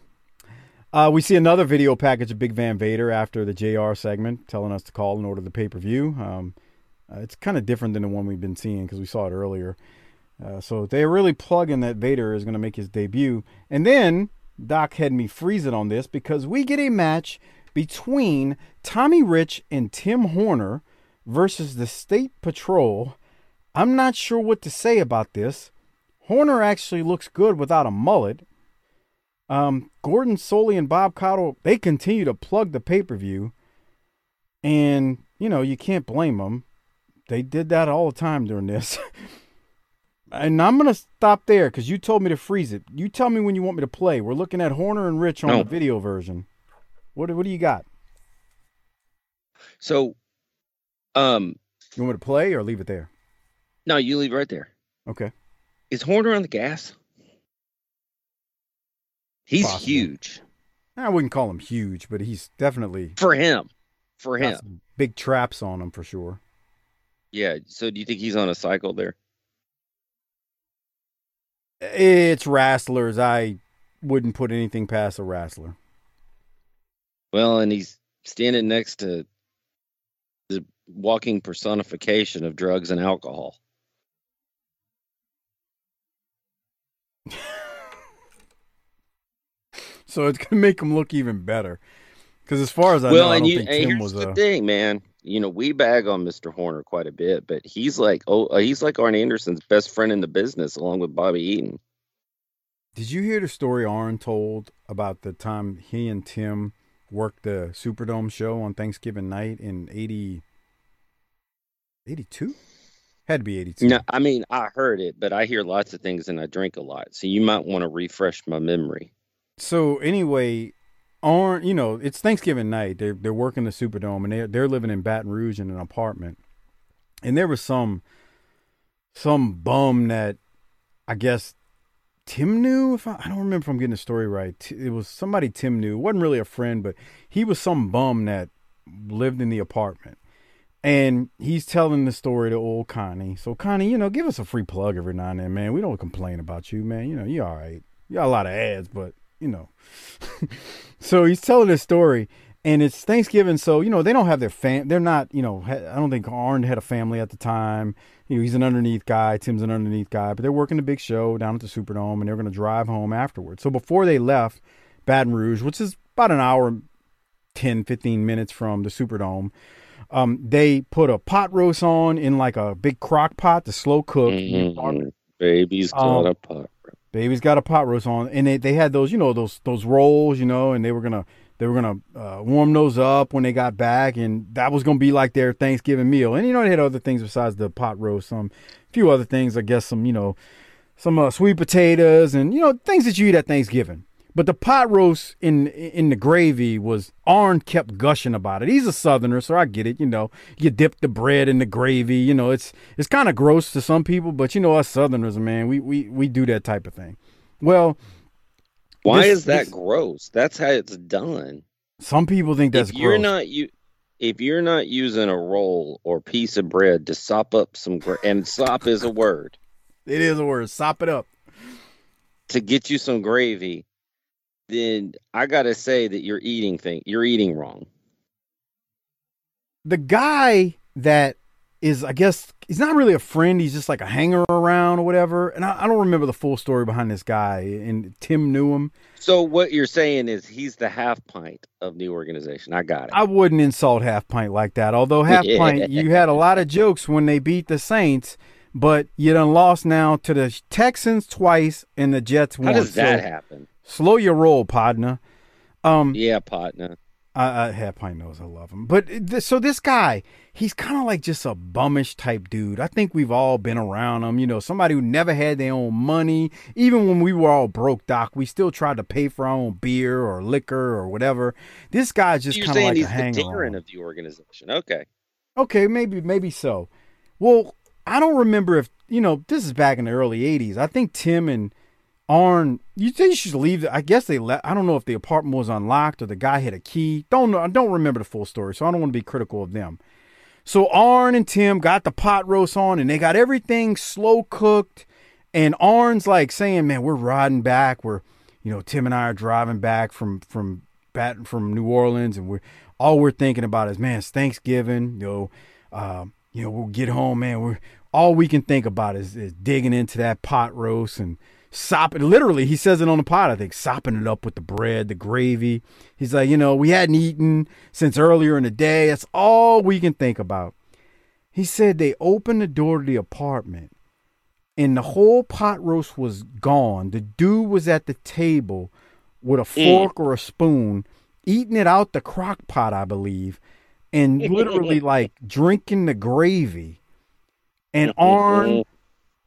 Uh, we see another video package of Big Van Vader after the JR segment, telling us to call and order the pay per view. Um, uh, it's kind of different than the one we've been seeing because we saw it earlier. Uh, so they're really plugging that Vader is going to make his debut. And then Doc had me freeze it on this because we get a match between Tommy Rich and Tim Horner versus the State Patrol. I'm not sure what to say about this. Horner actually looks good without a mullet. Um, Gordon Solie and Bob Caudle, they continue to plug the pay per view. And, you know, you can't blame them. They did that all the time during this. and I'm going to stop there because you told me to freeze it. You tell me when you want me to play. We're looking at Horner and Rich on No. the video version. What, what do you got? So, um, You want me to play or leave it there? no, you leave it right there. Okay. Is Horner on the gas? He's Possible. huge I wouldn't call him huge, but he's definitely for him. For him, big traps on him for sure. yeah. So, do you think he's on a cycle there? It's wrestlers. I wouldn't put anything past a wrestler. Well, and he's standing next to the walking personification of drugs and alcohol. So it's gonna make him look even better. Because as far as I well, know, I don't you, think Tim was the a. thing, man. You know, we bag on Mr. Horner quite a bit, but he's like, oh, uh, he's like Arn Anderson's best friend in the business, along with Bobby Eaton. Did you hear the story Arn told about the time he and Tim worked the Superdome show on Thanksgiving night in 80, 82? Had to be 82. No, I mean, I heard it, but I hear lots of things and I drink a lot, so you might want to refresh my memory. So anyway, Arn, you know, it's Thanksgiving night. They're they're working the Superdome and they're they're living in Baton Rouge in an apartment. And there was some some bum that I guess Tim knew. If I, I don't remember if I'm getting the story right. It was somebody Tim knew. Wasn't really a friend, but he was some bum that lived in the apartment. and he's telling the story to old Connie. So Connie, you know, give us a free plug every now and then, man. We don't complain about you, man. You know, you're all right. You got a lot of ads, but you know. so he's telling this story, and it's Thanksgiving, so you know they don't have their fam. They're not, you know, I don't think Arn had a family at the time. You know, he's an underneath guy. Tim's an underneath guy, but they're working the big show down at the Superdome, and they're going to drive home afterwards. So before they left Baton Rouge, which is about an hour, 10, 15 minutes from the Superdome, um, they put a pot roast on in like a big crock pot to slow cook. Mm-hmm. Baby's got Um, a pot. Baby's got a pot roast on, and they, they had those, you know, those those rolls, you know, and they were gonna they were gonna uh, warm those up when they got back, and that was gonna be like their Thanksgiving meal. And you know, they had other things besides the pot roast, some few other things, I guess, some you know, some uh, sweet potatoes, and you know, things that you eat at Thanksgiving. But the pot roast in in the gravy was Arn kept gushing about it. He's a Southerner, so I get it. You know, you dip the bread in the gravy. You know, it's it's kind of gross to some people, but you know, us Southerners, man, we we we do that type of thing. Well, Why this- is that this- gross? That's how it's done. some people think that's if you're gross. not you, if you're not using a roll or piece of bread to sop up some gra- and sop is a word it is a word. Sop it up. to get you some gravy, then I gotta say that you're eating thing. You're eating wrong. the guy that is, I guess, he's not really a friend. He's just like a hanger around or whatever. And I, I don't remember the full story behind this guy. And Tim knew him. So what you're saying is he's the half pint of the organization. I got it. I wouldn't insult Half Pint like that. Although Half. Pint, you had a lot of jokes when they beat the Saints, but you done lost now to the Texans twice and the Jets How once. does that So happen? Slow your roll, partner. Um, Yeah, partner. I, I Half Pint knows I love him, but th- so this guy, he's kind of like just a bummish type dude. I think we've all been around him. You know, somebody who never had their own money. Even when we were all broke, doc, we still tried to pay for our own beer or liquor or whatever. This guy's just kind of like a he's the hanger. Darren of the organization. Okay. Okay, maybe maybe so. Well, I don't remember if you know this is back in the early '80s. I think Tim and Arn, you think you should leave. I guess they let. I don't know if the apartment was unlocked or the guy had a key. Don't know. I don't remember the full story, so I don't want to be critical of them. So Arn and Tim got the pot roast on, and they got everything slow cooked. And Arn's like saying, "Man, we're riding back. We're, you know, Tim and I are driving back from from Baton from New Orleans, and we're all we're thinking about is, man, it's Thanksgiving. You know, uh, you know, we'll get home, man. We're all we can think about is, is digging into that pot roast and sopping. Literally, he says it on the pot. I think sopping it up with the bread, the gravy. He's like, you know, we hadn't eaten since earlier in the day. That's all we can think about. He said they opened the door to the apartment and the whole pot roast was gone. The dude was at the table with a mm. fork or a spoon, eating it out the crock pot, I believe, and literally like drinking the gravy. And Arn,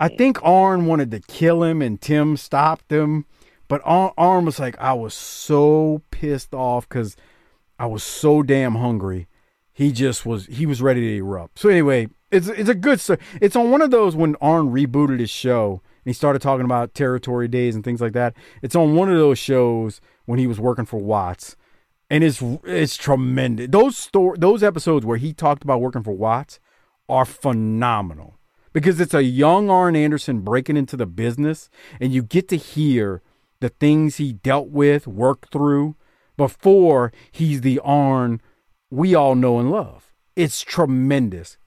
I think Arn wanted to kill him, and Tim stopped him. But Arn, Arn was like, I was so pissed off because I was so damn hungry. He just was. He was ready to erupt. So anyway, it's it's a good. sto- It's on one of those when Arn rebooted his show and he started talking about territory days and things like that. It's on one of those shows when he was working for Watts, and it's it's tremendous. Those store those episodes where he talked about working for Watts are phenomenal because it's a young Arn Anderson breaking into the business, and you get to hear the things he dealt with, worked through before he's the Arn we all know and love. It's tremendous.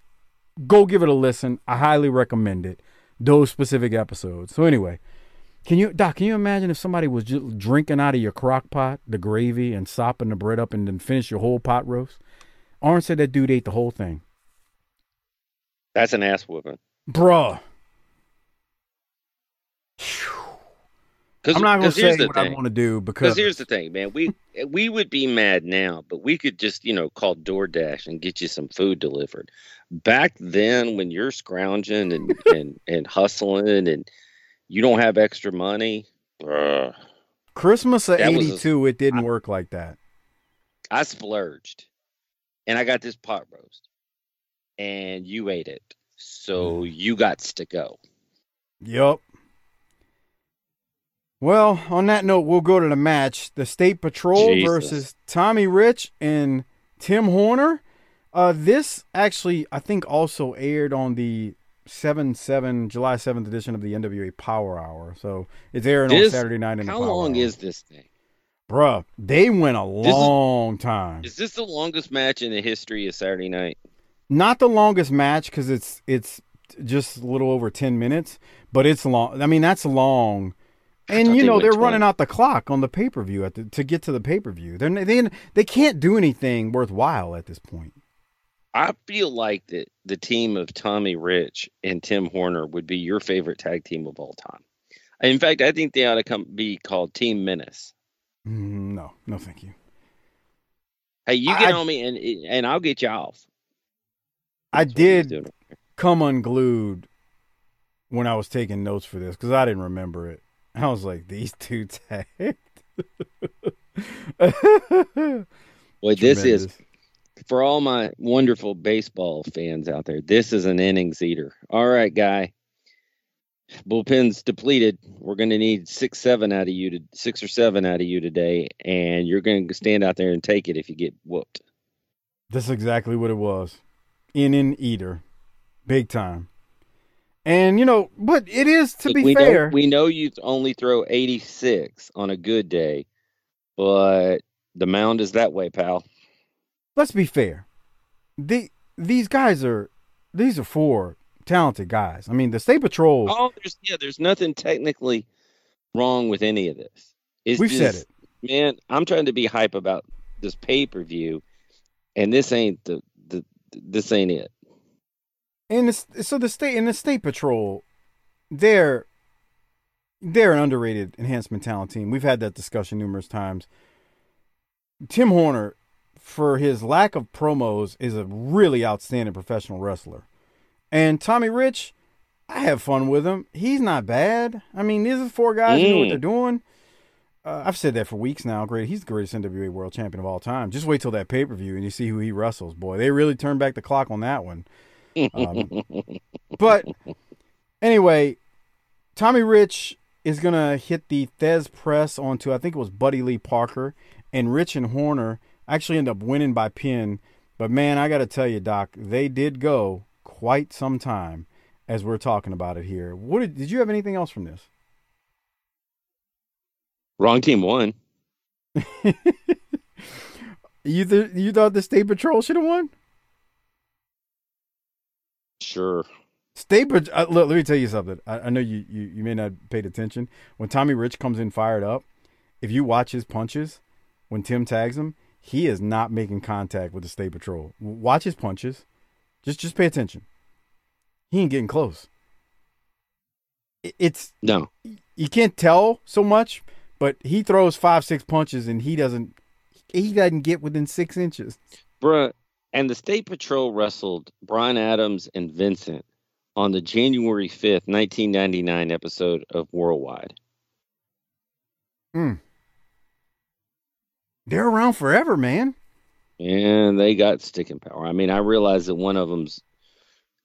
Go give it a listen. I highly recommend it. Those specific episodes. So anyway, can you Doc, can you imagine if somebody was just drinking out of your crock pot, the gravy, and sopping the bread up and then finish your whole pot roast? Arn said that dude ate the whole thing. That's an ass whooping. Bruh. I'm not gonna here's say what I want to do because here's the thing, man. We we would be mad now, but we could just you know call DoorDash and get you some food delivered. Back then, when you're scrounging and and and hustling and you don't have extra money, bruh, Christmas of That was a- '82, it didn't work like that. I splurged, and I got this pot roast, and you ate it, so Mm. you got to go. Yup. Well, on that note, we'll go to the match. The State Patrol Jesus. versus Tommy Rich and Tim Horner. Uh, this actually, I think, also aired on the seven seven July seventh edition of the NWA Power Hour. So it's airing This- on Saturday night. In How the Power long Hour. is this thing? Bruh, they went a This is- long time. Is this the longest match in the history of Saturday Night? Not the longest match because it's it's just a little over ten minutes, but it's long. I mean, that's long. And you know they're 20. running out the clock on the pay per view at the, to get to the pay per view. They're they they can't do anything worthwhile at this point. I feel like that the team of Tommy Rich and Tim Horner would be your favorite tag team of all time. In fact, I think they ought to come be called Team Menace. Mm, no, no, thank you. Hey, you get I- on me and and I'll get you off. I That's what he's did come unglued when I was taking notes for this because I didn't remember it. I was like, these two tagged. Boy, this is for all my wonderful baseball fans out there. This is an innings eater. All right, guy. Bullpen's depleted. We're going to need six, seven out of you to six or seven out of you today, and you're going to stand out there and take it if you get whooped. That's exactly what it was. In and eater. Big time. And you know, but it is to be we fair. know, we know you only throw 86 on a good day, but the mound is that way, pal. let's be fair. The these guys are these are four talented guys. I mean, the State Patrol. Oh, there's yeah, there's nothing technically wrong with any of this. It's We've said it, man. I'm trying to be hype about this pay per view, and this ain't the this ain't it. And the, so the state and the State Patrol, they're they're an underrated enhancement talent team. We've had that discussion numerous times. Tim Horner, for his lack of promos, is a really outstanding professional wrestler. And Tommy Rich, I have fun with him. He's not bad. I mean, these are four guys who know what Mm. they're doing. Uh, I've said that for weeks now. Great, he's the greatest NWA World Champion of all time. Just wait till that pay per view and you see who he wrestles. Boy, they really turned back the clock on that one. Um, but anyway, Tommy Rich is gonna hit the Thesz press onto I think it was Buddy Lee Parker, and Rich and Horner actually end up winning by pin. But man, I got to tell you, Doc, they did go quite some time as we're talking about it here. What did, did you have anything else from this? Wrong team won. You th- you thought the State Patrol should have won? Sure. State Pat- uh, look, let me tell you something. I, I know you, you you may not have paid attention when Tommy Rich comes in fired up. If you watch his punches when Tim tags him, he is not making contact with the State Patrol. Watch his punches. Just just pay attention. He ain't getting close. It's No. you can't tell so much, but he throws five six punches and he doesn't he doesn't get within six inches. Bruh, and the State Patrol wrestled Brian Adams and Vincent on the January 5th, 1999 episode of Worldwide. Mm. They're around forever, man. And they got sticking power. I mean, I realize that one of them's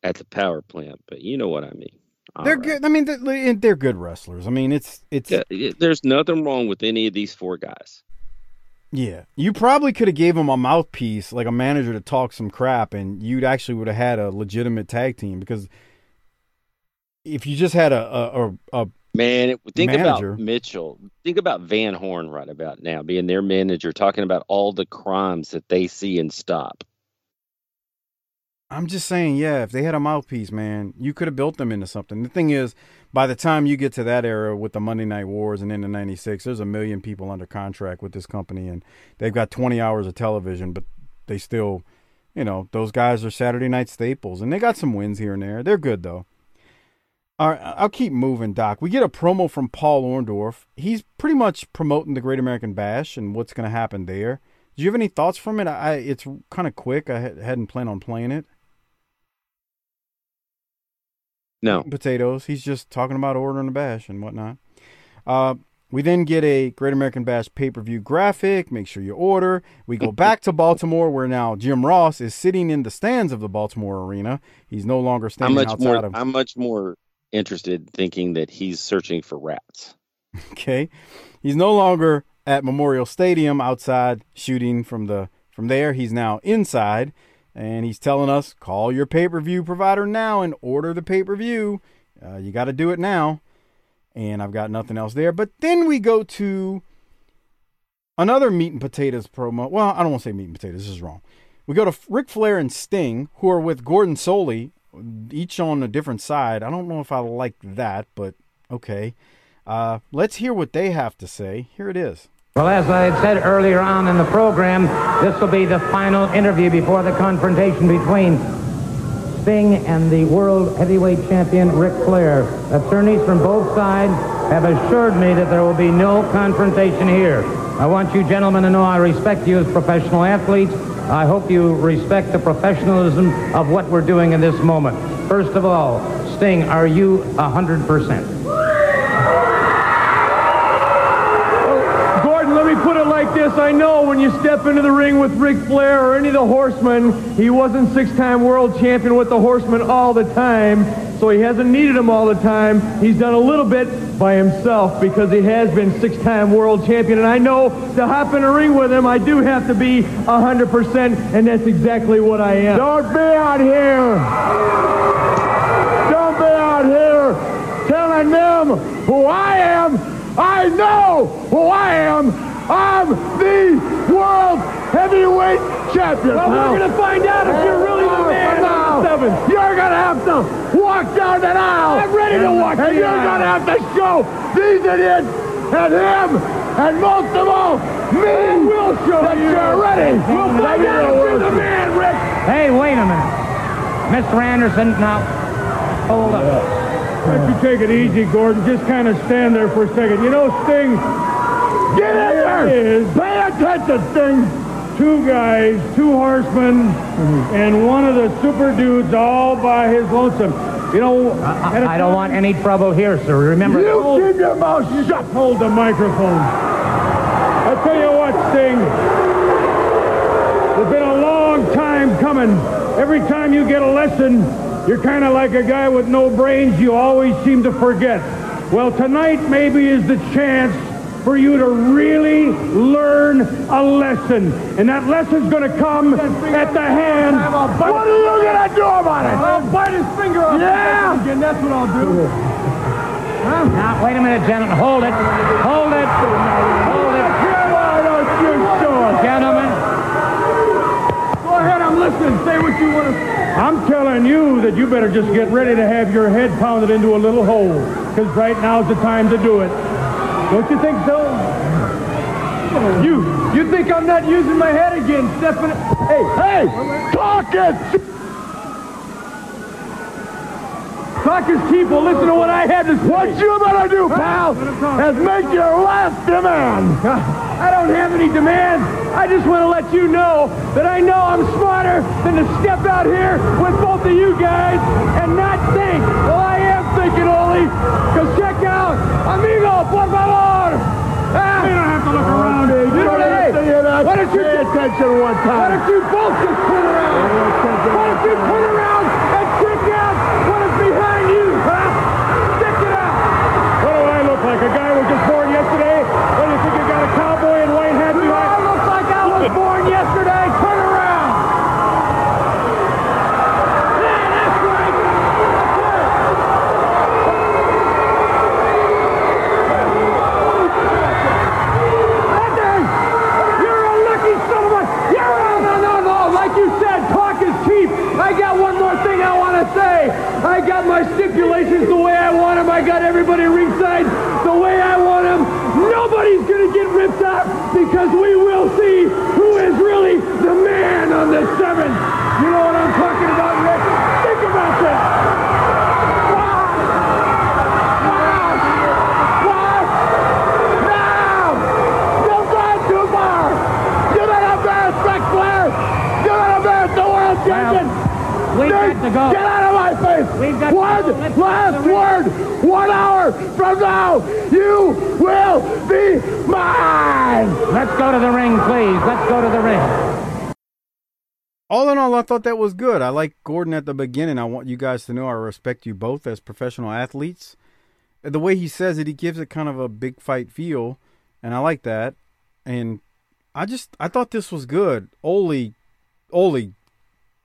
at the power plant, but you know what I mean. They're right. good. I mean, they're, they're good wrestlers. I mean, it's it's yeah, there's nothing wrong with any of these four guys. Yeah, you probably could have gave them a mouthpiece, like a manager to talk some crap, and you'd actually would have had a legitimate tag team. Because if you just had a a, a, a Man, think Manager. about Mitchell. Think about Van Horn right about now, being their manager, talking about all the crimes that they see and stop. I'm just saying, yeah, if they had a mouthpiece, man, you could have built them into something. The thing is, by the time you get to that era with the Monday Night Wars and into '96, there's a million people under contract with this company, and they've got 20 hours of television, but they still, you know, those guys are Saturday night staples, and they got some wins here and there. They're good though. All right, I'll keep moving, Doc. We get a promo from Paul Orndorff. He's pretty much promoting the Great American Bash and what's going to happen there. Do you have any thoughts from it? I it's kind of quick. I had- hadn't planned on playing it. No. potatoes. He's just talking about ordering a bash and whatnot. Uh, we then get a Great American Bash pay per view graphic. Make sure you order. We go back to Baltimore, where now Jim Ross is sitting in the stands of the Baltimore arena. He's no longer I'm standing much outside more. of. I'm much more interested thinking that he's searching for rats. Okay, he's no longer at Memorial Stadium outside shooting from the from there. He's now inside, and he's telling us call your pay per view provider now and order the pay per view. Uh, you got to do it now. And I've got nothing else there. But then we go to another meat and potatoes promo. Well, I don't want to say meat and potatoes. This is wrong. We go to Ric Flair and Sting, who are with Gordon Solie, each on a different side. I don't know if I like that, but okay. Uh, let's hear what they have to say. Here it is. Well, as I had said earlier on in the program, this will be the final interview before the confrontation between Sting and the world heavyweight champion Ric Flair. Attorneys from both sides have assured me that there will be no confrontation here. I want you gentlemen to know I respect you as professional athletes. I hope you respect the professionalism of what we're doing in this moment. First of all, Sting, are you 100%? Gordon, let me put it like this. I know when you step into the ring with Ric Flair or any of the Horsemen, he wasn't six-time world champion with the Horsemen all the time, so he hasn't needed them all the time. He's done a little bit by himself because he has been six-time world champion, and I know to hop in a ring with him, I do have to be 100%, and that's exactly what I am. Don't be out here. Don't be out here telling them who I am. I know who I am. I'm the world heavyweight champion. Well, pal. we're going to find out if you're really the oh, man now, the seven. You're going to have to walk down that aisle. I'm ready to walk And the you're aisle. going to have to show these idiots and him and most of all me will show that you. you're ready. We'll find out if you're the man, Ric. Hey, wait a minute. Mr. Anderson, now, hold up. Why don't you take it easy, Gordon? Just kind of stand there for a second. You know, Sting, Get in there. is Pay attention, thing. two guys, two horsemen, and one of the super dudes all by his lonesome. You know, I, a I don't want any trouble here, sir. Remember, You keep your mouth shut. Hold the microphone. I tell you what, Sting. It's been a long time coming. Every time you get a lesson, you're kind of like a guy with no brains. You always seem to forget. Well, tonight maybe is the chance for you to really learn a lesson. And that lesson's going to come at the hand. What are you gonna do about it? I'll bite his finger off. Yeah. Again, that's what I'll do. now, wait a minute, gentlemen. Hold it. Hold it. Hold it. Why don't you show us? Gentlemen, Go ahead, I'm listening. Say what you want to say. I'm telling you that you better just get ready to have your head pounded into a little hole. Because right now's the time to do it. Don't you think so? You, you think I'm not using my head again, Stephen? Hey, Hey, talk it. talk is cheap. Well, listen to what I had to say. What you better do, pal, is make your last demand. I don't have any demands. I just want to let you know that I know I'm smarter than to step out here with both of you guys and not think. Well, I am thinking, Ole, because check out, amigo, por favor. Ah, you don't have to look around. You know what I Say that. Why don't you Pay attention one Why time. don't you both just turn around? Why don't you turn around and check out what is behind you, huh? Check it out. What do I look like? A guy who was just born yesterday? What do you think you got a cowboy in white hat behind? I look like I was born yesterday. Turn around. Yeah, that's right. Andy, You're a lucky son of a... You're a... No, no, no. Like you said, talk is cheap. I got one more thing I want to say. I got my stipulations the way I want them. I got everybody ringside the way I want them. Nobody's going to get ripped off because we will see who is really the man on the seventh. You know what I'm talking about, Ric? Think about that. Wow. Wow. Wow. You're not! You're not got to go. Get out of my face! We've got to One last go to the word! One hour from now, you will be mine! let's go to the ring, please. Let's go to the ring. All in all, I thought that was good. I like Gordon at the beginning. I want you guys to know I respect you both as professional athletes. The way he says it, he gives it kind of a big fight feel, and I like that. And I just I thought this was good. Ole, Ole,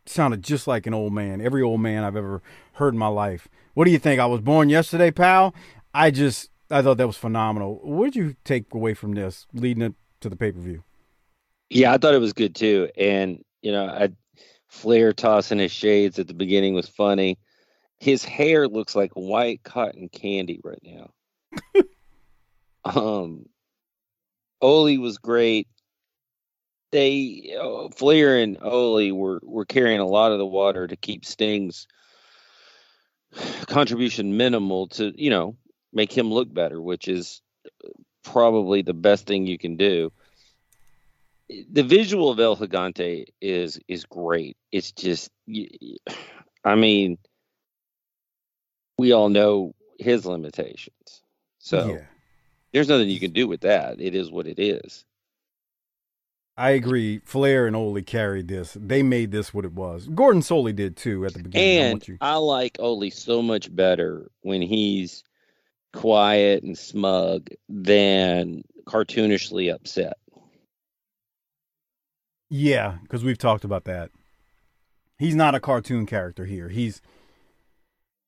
sounded just like an old man. Every old man I've ever heard in my life. What do you think? I was born yesterday, pal. I just I thought that was phenomenal. What did you take away from this leading it to the pay per view? Yeah, I thought it was good too. And you know, I Flair tossing his shades at the beginning was funny. His hair looks like white cotton candy right now. um, Ole was great. They uh, Flair and Ole were were carrying a lot of the water to keep Sting's contribution minimal to you know make him look better, which is probably the best thing you can do. The visual of El Gigante is is great. It's just, I mean, we all know his limitations, so Yeah. there's nothing you can do with that. It is what it is. I agree. Flair and Ole carried this. They made this what it was. Gordon Solie did too at the beginning. And want you- I like Ole so much better when he's quiet and smug than cartoonishly upset. Yeah, because we've talked about that. He's not a cartoon character here. He's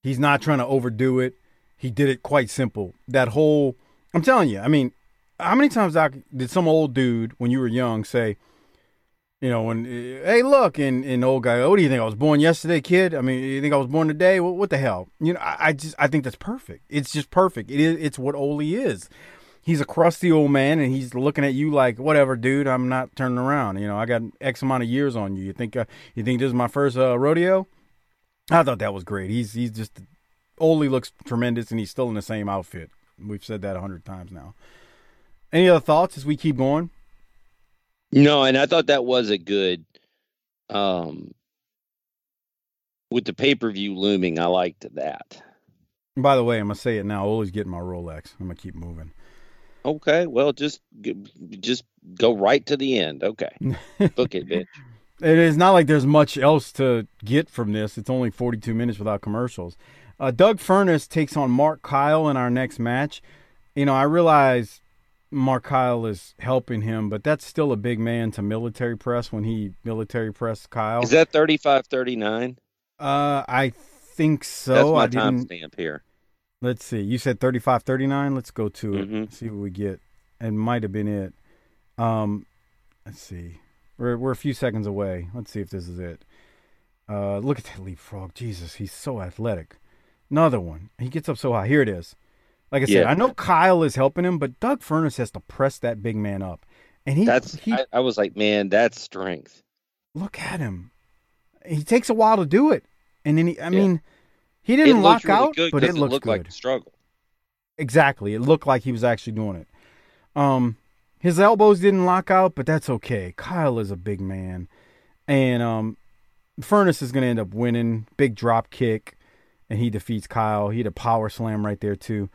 he's not trying to overdo it. He did it quite simple. That whole I'm telling you, I mean, how many times Doc, did some old dude when you were young say, you know, when hey look, and and old guy, oh, what do you think? I was born yesterday, kid. I mean, you think I was born today? What, what the hell? You know, I, I just I think that's perfect. It's just perfect. It is it's what Ole is. He's a crusty old man, and he's looking at you like, whatever, dude. I'm not turning around. You know, I got X amount of years on you. You think uh, you think this is my first uh, rodeo? I thought that was great. He's he's just Ole looks tremendous, and he's still in the same outfit. We've said that a hundred times now. Any other thoughts as we keep going? No, and I thought that was a good um with the pay-per-view looming, I liked that. By the way, I'm gonna say it now. Always getting my Rolex. I'm gonna keep moving. Okay, well just just go right to the end. Okay. Book it, bitch. It is not like there's much else to get from this. It's only 42 minutes without commercials. Uh, Doug Furnas takes on Mark Kyle in our next match. You know, I realize Mark Kyle is helping him, but that's still a big man to military press when he military press Kyle. Is that 35-39? Uh, I think so. That's my I didn't. timestamp here. Let's see. You said 35 39. Let's go to it. Mhm. See what we get. It might have been it. Um, let's see. We're, we're a few seconds away. Let's see if this is it. Uh, look at that leapfrog. Jesus, he's so athletic. Another one. He gets up so high. Here it is. Like I said, Yeah. I know Kyle is helping him, but Doug Furnas has to press that big man up. And he, That's he I, I was like, man, that's strength. look at him. He takes a while to do it. And then he, I Yeah. mean, he didn't lock really out, but it looks looked good. like a struggle. Exactly. It looked like he was actually doing it. Um, his elbows didn't lock out, but that's okay. Kyle is a big man, and um, Furnas is going to end up winning. Big drop kick, and he defeats Kyle. He had a power slam right there too.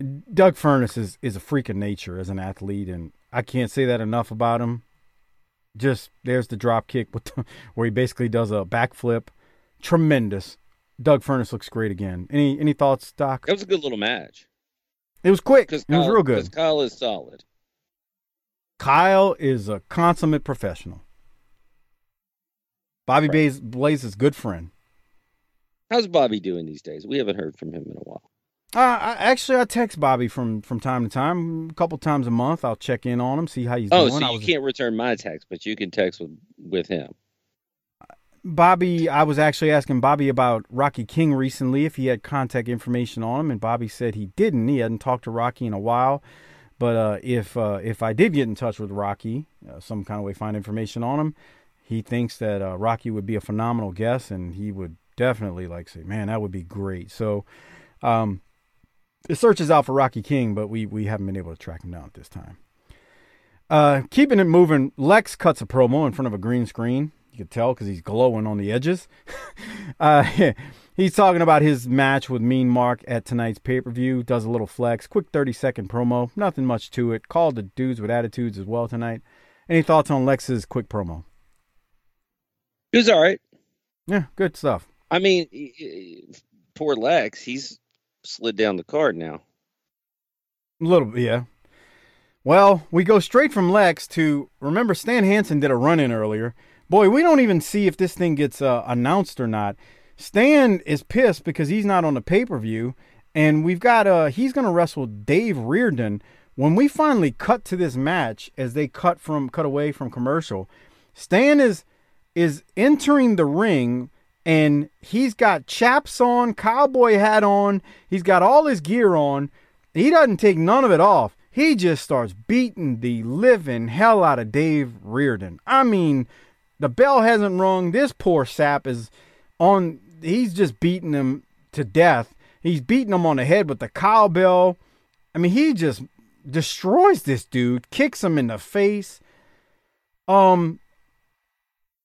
Doug Furnas is is a freak of nature as an athlete, and I can't say that enough about him. Just there's the drop kick with the, where he basically does a backflip. Tremendous. Doug Furnas looks great again. Any any thoughts, Doc? That was a good little match. It was quick. Because It was real good. Kyle is solid. Kyle is a consummate professional. Bobby Blaze, Blaze is good friend. How's Bobby doing these days? We haven't heard from him in a while. Uh, I, actually, I text Bobby from from time to time, a couple times a month. I'll check in on him, see how he's oh, doing. Oh, so you can't return my text, but you can text with with him. Bobby, I was actually asking Bobby about Rocky King recently if he had contact information on him, and Bobby said he didn't. He hadn't talked to Rocky in a while. But uh, if uh, if I did get in touch with Rocky, uh, some kind of way find information on him, he thinks that uh, Rocky would be a phenomenal guest, and he would definitely like say, "Man, that would be great." So, um, the searches out for Rocky King, but we we haven't been able to track him down at this time. Uh, keeping it moving, Lex cuts a promo in front of a green screen. You could tell because he's glowing on the edges. uh, he's talking about his match with Mean Mark at tonight's pay per view. Does a little flex, quick 30 second promo. Nothing much to it. Called the dudes with attitudes as well tonight. Any thoughts on Lex's quick promo? He was all right. Yeah, good stuff. I mean, poor Lex, he's slid down the card now. A little bit, yeah. Well, we go straight from Lex to remember Stan Hansen did a run in earlier. boy, we don't even see if this thing gets uh, announced or not. Stan is pissed because he's not on the pay per view, and we've got uh he's gonna wrestle Dave Reardon. When we finally cut to this match, as they cut from cut away from commercial, Stan is is entering the ring and he's got chaps on, cowboy hat on, he's got all his gear on. He doesn't take none of it off. He just starts beating the living hell out of Dave Reardon. I mean, the bell hasn't rung. This poor sap is on. He's just beating him to death. He's beating him on the head with the cowbell. I mean, he just destroys this dude, kicks him in the face. Um,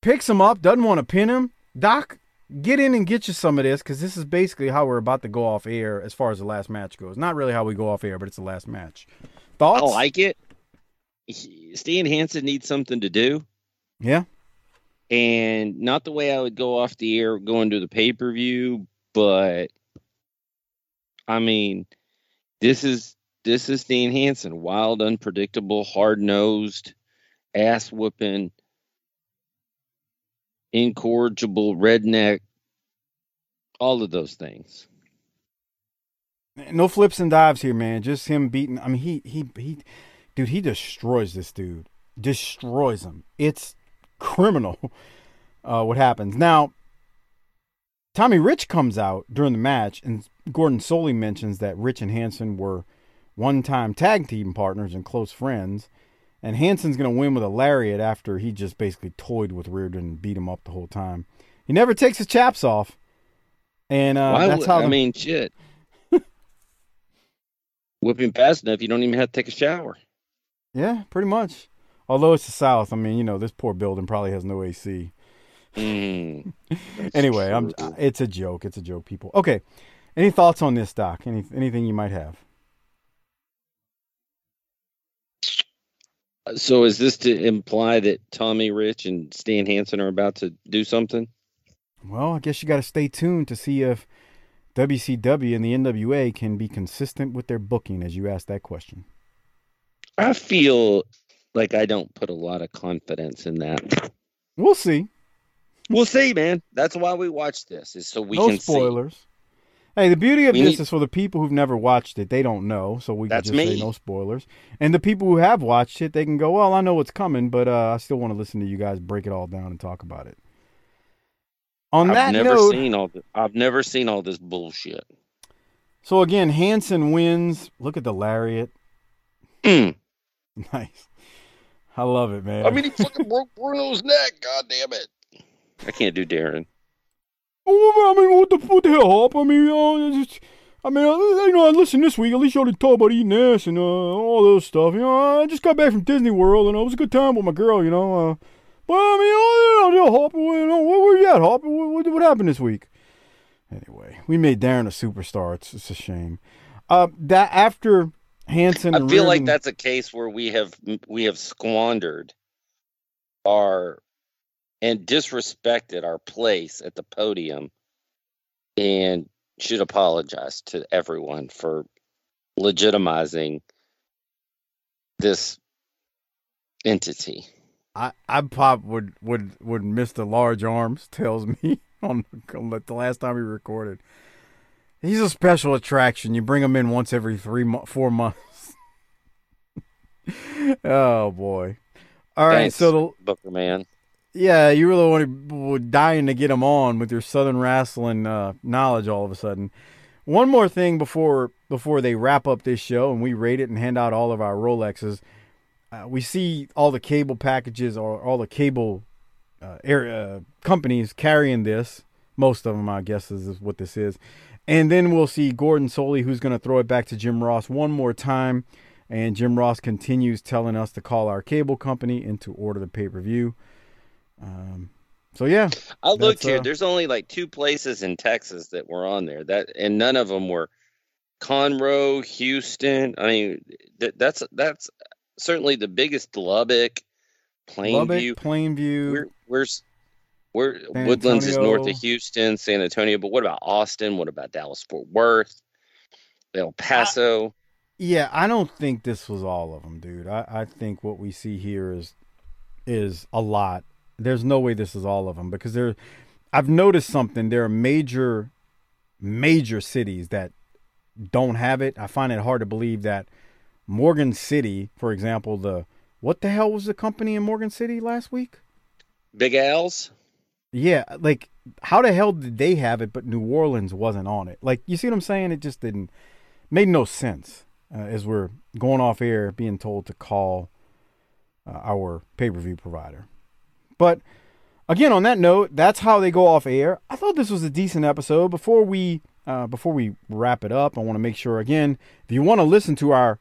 picks him up, doesn't want to pin him. Doc, get in and get you some of this because this is basically how we're about to go off air as far as the last match goes. Not really how we go off air, but it's the last match. Thoughts? I like it. Stan Hansen needs something to do. Yeah. And not the way I would go off the air going to the pay per view, but I mean, this is this is Stan Hansen, wild, unpredictable, hard nosed, ass whooping, incorrigible, redneck, all of those things. No flips and dives here, man. Just him beating. I mean, he he he, dude, he destroys this dude. Destroys him. It's criminal uh, what happens now. Tommy Rich comes out during the match, and Gordon Solie mentions that Rich and Hansen were one-time tag team partners and close friends. And Hansen's going to win with a lariat after he just basically toyed with Reardon and beat him up the whole time. He never takes his chaps off. And uh, Why that's how I the- mean, shit. Whipping fast enough, you don't even have to take a shower. Yeah, pretty much. Although it's the South, I mean, you know, this poor building probably has no AC. Mm, anyway, I'm. It's a joke. It's a joke, people. Okay. Any thoughts on this, Doc? Any anything you might have? So is this to imply that Tommy Rich and Stan Hansen are about to do something? Well, I guess you got to stay tuned to see if WCW and the NWA can be consistent with their booking, as you asked that question. I feel like I don't put a lot of confidence in that. We'll see. We'll see, man. That's why we watch this, is so we no can spoilers. Hey, the beauty of We this need- is for the people who've never watched it, they don't know, so we can That's just say no spoilers. And the people who have watched it, they can go, "Well, I know what's coming, but uh, I still want to listen to you guys break it all down and talk about it." On that I've never note, seen all. The, I've never seen all this bullshit. so again, Hansen wins. Look at the lariat. Mm. nice. I love it, man. I mean, he fucking broke Bruno's neck. God damn it! I can't do Darren. Oh, I mean, what the what the hell, Hop? I mean, uh, just, I mean, uh, you know, listen, this week at least y'all didn't talk about eating ass and uh, all those stuff. You know, I just got back from Disney World and uh, it was a good time with my girl. You know, uh, but I mean, oh, you know, Hop, you know, where were you at, Hop? What, what, what happened this week? Anyway, we made Darren a superstar. It's, it's a shame. Uh, that after Hansen, I feel like that's a case where we have we have squandered our and disrespected our place at the podium and should apologize to everyone for legitimizing this entity. I, I pop would would would miss the large arms tells me on, on the last time he recorded. He's a special attraction. You bring him in once every three mo- four months. oh boy! All right, Thanks, so the, Booker man. Yeah, you really were dying to get him on with your Southern wrestling uh, knowledge. All of a sudden, one more thing before before they wrap up this show and we rate it and hand out all of our Rolexes. Uh, we see all the cable packages or all the cable uh, area companies carrying this. Most of them, I guess, is, is what this is. And then we'll see Gordon Solie, who's going to throw it back to Jim Ross one more time. And Jim Ross continues telling us to call our cable company and to order the pay per view. Um, so yeah, I looked here. uh, There's only like two places in Texas that were on there. That and none of them were Conroe, Houston. I mean, that, that's that's certainly the biggest Lubbock, Plainview. Lubbock, Plainview. We're, where's where Woodlands is north of Houston, San Antonio. But what about Austin? What about Dallas Fort Worth, El Paso? Yeah, I don't think this was all of them, dude. I, I think what we see here is is a lot there's no way this is all of them because there. I've noticed something. There are major, major cities that don't have it. I find it hard to believe that Morgan City, for example, the what the hell was the company in Morgan City last week? Big Al's. Yeah, like how the hell did they have it, but New Orleans wasn't on it? Like, you see what I'm saying? It just didn't made no sense uh, as we're going off air, being told to call uh, our pay per view provider. But again, on that note, that's how they go off air. I thought this was a decent episode. Before we uh, before we wrap it up, I want to make sure again, if you want to listen to our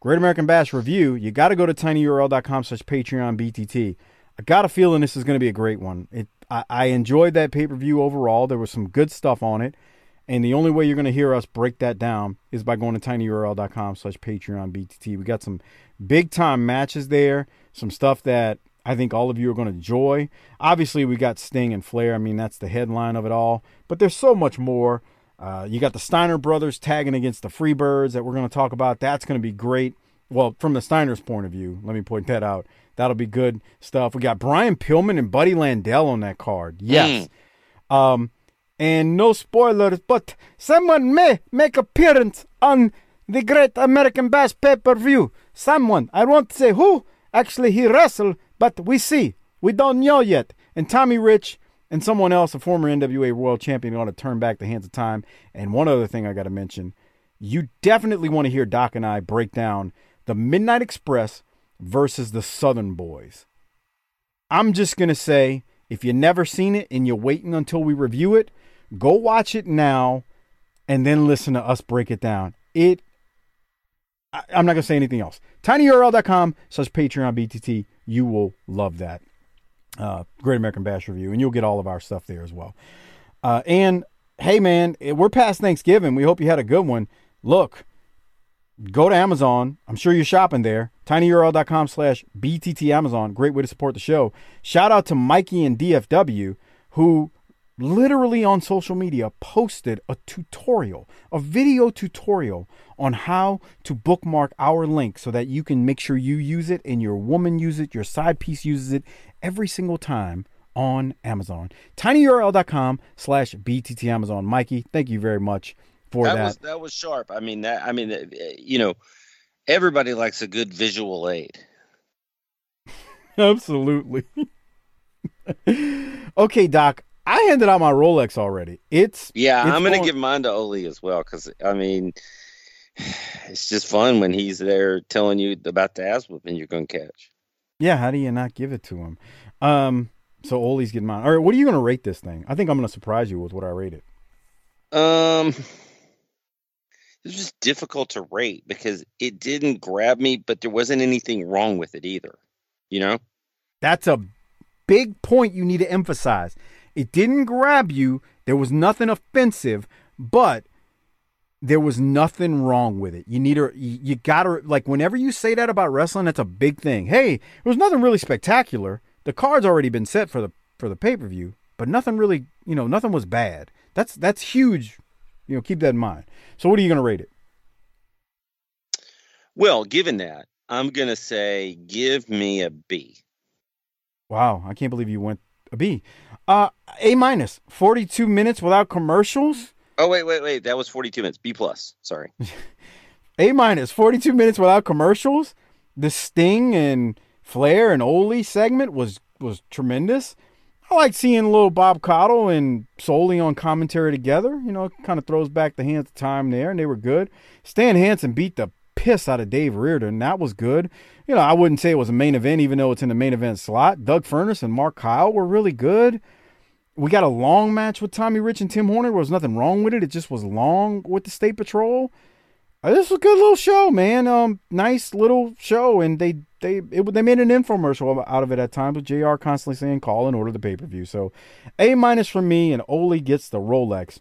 Great American Bash review, you got to go to tinyurl.com slash Patreon BTT. I got a feeling this is going to be a great one. It I, I enjoyed that pay per view overall. There was some good stuff on it. And the only way you're going to hear us break that down is by going to tinyurl.com slash Patreon BTT. We got some big time matches there, some stuff that I think all of you are going to enjoy. Obviously, we got Sting and Flair. I mean, that's the headline of it all. But there's so much more. Uh, you got the Steiner brothers tagging against the Freebirds that we're going to talk about. That's going to be great. Well, from the Steiners' point of view, let me point that out. That'll be good stuff. We got Brian Pillman and Buddy Landel on that card. Yes. Mm. Um, and no spoilers, but someone may make appearance on the Great American Bash pay-per-view. Someone, I won't say who. Actually, he wrestled, but we see. We don't know yet. And Tommy Rich and someone else, a former NWA World Champion, want to turn back the hands of time. And one other thing I got to mention, you definitely want to hear Doc and I break down the Midnight Express versus the Southern Boys. I'm just going to say if you've never seen it and you're waiting until we review it, go watch it now and then listen to us break it down. It I, am not going to say anything else. tinyurl.com slash Patreon BTT. You will love that. Uh, Great American Bash Review, and you'll get all of our stuff there as well. Uh, and hey, man, we're past Thanksgiving. We hope you had a good one. Look, go to Amazon. I'm sure you're shopping there. tinyurl.com slash BTT Amazon. Great way to support the show. Shout out to Mikey and DFW who literally on social media posted a tutorial, a video tutorial on how to bookmark our link so that you can make sure you use it and your woman use it, your side piece uses it every single time on Amazon. tinyurl.com slash BTT Amazon. Mikey, thank you very much for that. That was, that was sharp. I mean, that, I mean, uh, you know, everybody likes a good visual aid. Absolutely. okay, Doc. I handed out my Rolex already. It's yeah. It's I'm gonna give mine to Ole as well because I mean, it's just fun when he's there telling you about the ass whooping you're gonna catch. Yeah, how do you not give it to him? Um, so Ole's getting mine. All right, what are you gonna rate this thing? I think I'm gonna surprise you with what I rate it. Um, it's just difficult to rate because it didn't grab me, but there wasn't anything wrong with it either. You know, that's a big point you need to emphasize. It didn't grab you. There was nothing offensive, but there was nothing wrong with it. You need to, you gotta, like, whenever you say that about wrestling, that's a big thing. Hey, there was nothing really spectacular. The card's already been set for the for the pay per view, but nothing really, you know, nothing was bad. That's that's huge. You know, keep that in mind. So, what are you gonna rate it? Well, given that, I'm gonna say give me a B. Wow, I can't believe you went a B. Uh, a minus. Forty-two minutes without commercials. Oh wait, wait, wait. That was forty-two minutes. B plus. Sorry. a minus. Forty-two minutes without commercials. The Sting and Flair and Ole segment was was tremendous. I like seeing little Bob Caudle and Solie on commentary together. You know, it kind of throws back the hands of time there, and they were good. Stan Hansen beat the piss out of Dave Reardon. That was good. You know, I wouldn't say it was a main event, even though it's in the main event slot. Doug Furnas and Mark Kyle were really good. We got a long match with Tommy Rich and Tim Horner. There was nothing wrong with it. It just was long with the State Patrol. Uh, this was a good little show, man. Um, nice little show, and they they it, they made an infomercial out of it at times with JR. constantly saying call and order the pay per view. So, a minus from me, and Ole gets the Rolex.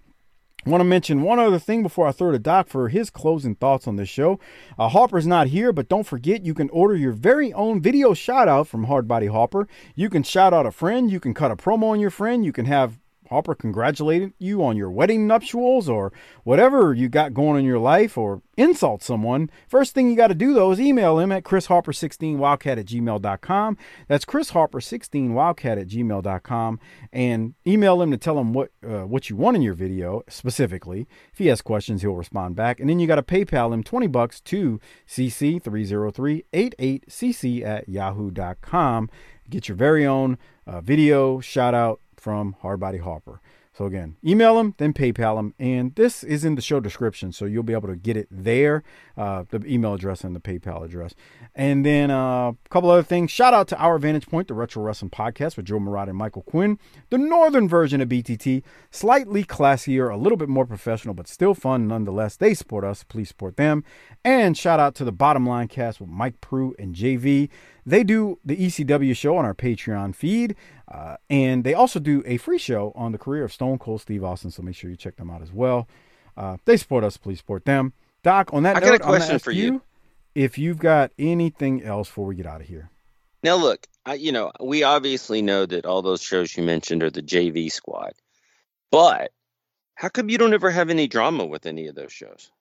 Want to mention one other thing before I throw to Doc for his closing thoughts on this show. Uh, Harper's not here, but don't forget you can order your very own video shout out from Hardbody Harper. You can shout out a friend, you can cut a promo on your friend, you can have Harper congratulated you on your wedding nuptials or whatever you got going in your life or insult someone, first thing you got to do though is email him at chrisharper16wildcat at gmail.com. That's chrisharper16wildcat at gmail.com and email him to tell him what uh, what you want in your video specifically. If he has questions, he'll respond back. And then you got to PayPal him 20 bucks to cc30388cc at yahoo.com. Get your very own uh, video shout out from Hardbody Harper. So again, email them, then PayPal them, and this is in the show description, so you'll be able to get it there, uh, the email address and the PayPal address. And then uh, a couple other things. Shout out to Our Vantage Point, the Retro Wrestling Podcast with Joe Murata and Michael Quinn, the northern version of BTT, slightly classier, a little bit more professional, but still fun nonetheless. They support us, please support them. And shout out to the Bottom Line Cast with Mike Prue and JV. They do the ECW show on our Patreon feed, uh, and they also do a free show on the career of Stone Cold Steve Austin. So make sure you check them out as well. Uh, they support us, please support them. Doc, on that I note, got a question for you. If you've got anything else before we get out of here, Now, look, I, you know, we obviously know that all those shows you mentioned are the JV squad, but how come you don't ever have any drama with any of those shows?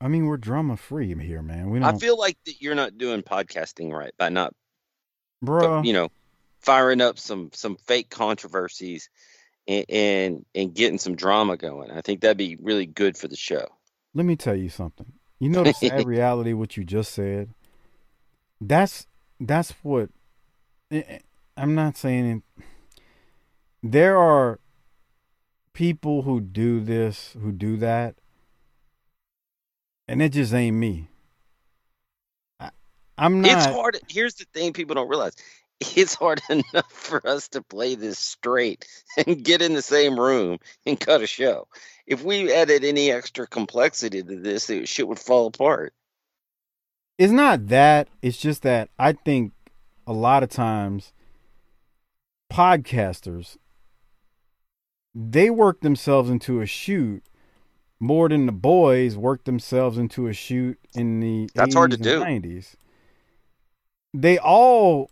I mean, we're drama free here, man. We I don't, I feel like that you're not doing podcasting right by not, bro. you know, firing up some some fake controversies and, and and getting some drama going. I think that'd be really good for the show. Let me tell you something. You know the sad reality what you just said. That's that's what eh, eh, I'm not saying it. There are people who do this, who do that, and it just ain't me. I, I'm not. It's hard. Here's the thing people don't realize. It's hard enough for us to play this straight and get in the same room and cut a show. If we added any extra complexity to this, it, shit would fall apart. It's not that. It's just that I think a lot of times podcasters they work themselves into a shoot more than the boys worked themselves into a shoot in the That's hard to 80s do. and 90s. They all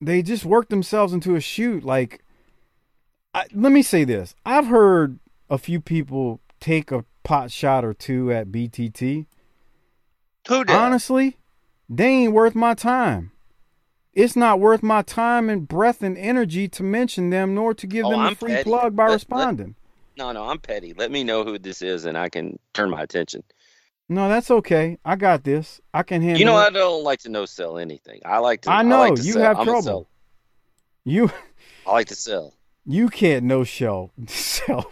they just worked themselves into a shoot like I, let me say this. I've heard a few people take a pot shot or two at BTT. Who did? Honestly, they ain't worth my time. It's not worth my time and breath and energy to mention them, nor to give Oh, them a I'm free petty. plug by let- responding. No, no, I'm petty. Let me know who this is, and I can turn my attention. No, that's okay. I got this. I can handle You know, it. I don't like to no sell anything. I like to. I know like to you sell. have I'm trouble. You I like to sell. you can't no sell sell.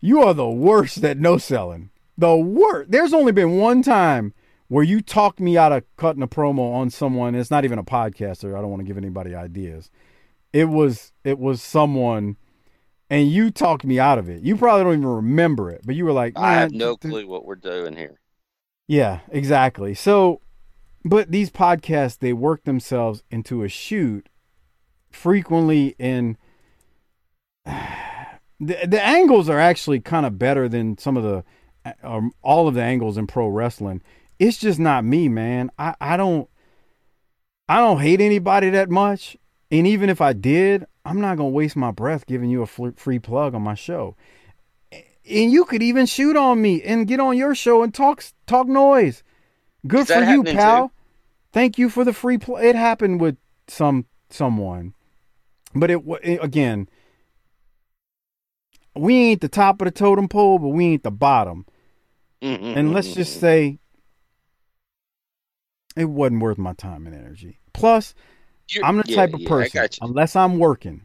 You are the worst at no selling. The worst. There's only been one time where you talked me out of cutting a promo on someone. It's not even a podcaster. I don't want to give anybody ideas. It was it was someone, and you talked me out of it. You probably don't even remember it, but you were like, I have no clue what we're doing here. Yeah, exactly. So, but these podcasts they work themselves into a shoot frequently, and the the angles are actually kind of better than some of the um, all of the angles in pro wrestling. It's just not me, man. I I don't I don't hate anybody that much, and even if I did, I'm not gonna waste my breath giving you a free plug on my show and you could even shoot on me and get on your show and talk talk noise. Good for you, pal. too? Thank you for the free play. It happened with some someone, but it it- again. We ain't the top of the totem pole, but we ain't the bottom. And let's just say it wasn't worth my time and energy. Plus, You're- I'm the yeah, type of yeah, person, unless I'm working,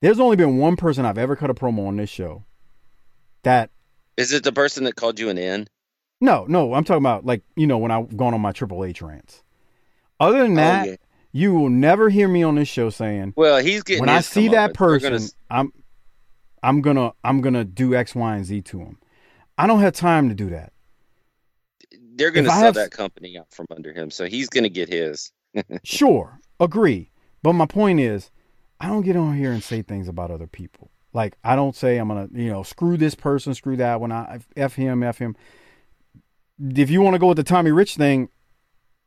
there's only been one person I've ever cut a promo on this show that Is it the person that called you an N? No, no, I'm talking about like you know when I've gone on my Triple H rants. Other than Oh, that, yeah. you will never hear me on this show saying Well, he's getting. when I see that. Person, gonna I'm I'm gonna I'm gonna do X, Y, and Z to him. I don't have time to do that. they're going to if sell have- that company out from under him, so he's going to get his. Sure, agree. But my point is, I don't get on here and say things about other people. Like I don't say I'm gonna, you know, screw this person, screw that one. I f him, f him. If you want to go with the Tommy Rich thing,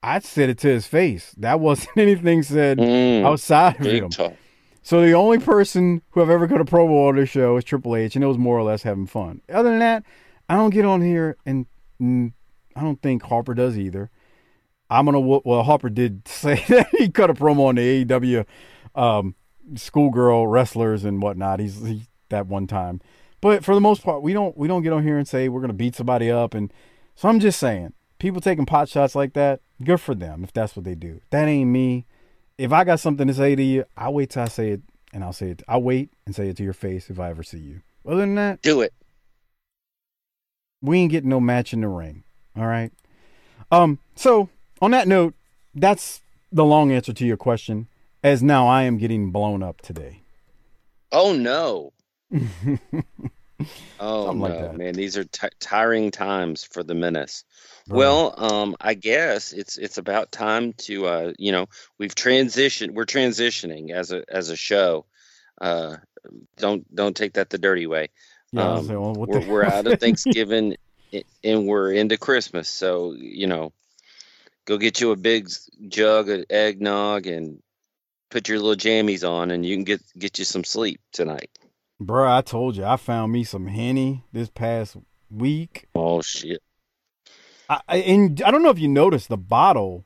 I said it to his face. That wasn't anything said Mm, outside of him. So the only person who I've ever cut a promo on this show is Triple H, and it was more or less having fun. Other than that, I don't get on here, and mm, I don't think Harper does either. I'm gonna well, Harper did say that he cut a promo on the AEW um, schoolgirl wrestlers and whatnot. He's he, that one time, but for the most part, we don't we don't get on here and say we're gonna beat somebody up, and so I'm just saying, people taking pot shots like that, good for them if that's what they do. That ain't me if I got something to say to you, I'll wait till I say it, and I'll say it. I'll wait and say it to your face if I ever see you. Other than that, do it. We ain't getting no match in the ring. All right. Um. So on that note, that's the long answer to your question. As now I am getting blown up today. Oh no. oh Something no, like man! These are t- tiring times for the menace. Right. Well, um, I guess it's it's about time to uh, you know we've transitioned. We're transitioning as a as a show. Uh, don't don't take that the dirty way. Yeah, um, say, well, we're, the- we're out of Thanksgiving and we're into Christmas, so you know, go get you a big jug of eggnog and put your little jammies on, and you can get get you some sleep tonight. Bro, I told you I found me some henny this past week. Oh shit! I, and I don't know if you noticed the bottle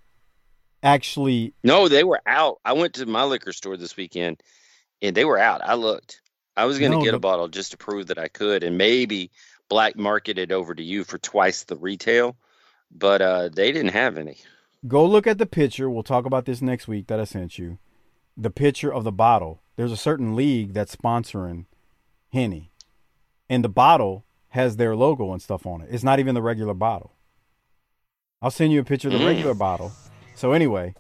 actually. No, they were out. I went to my liquor store this weekend, and they were out. I looked. I was going to no, get a bottle just to prove that I could, and maybe black market it over to you for twice the retail, but uh, they didn't have any. Go look at the picture. We'll talk about this next week that I sent you. The picture of the bottle. There's a certain league that's sponsoring Henny, and the bottle has their logo and stuff on it. It's not even the regular bottle. I'll send you a picture of the mm. regular bottle. So anyway,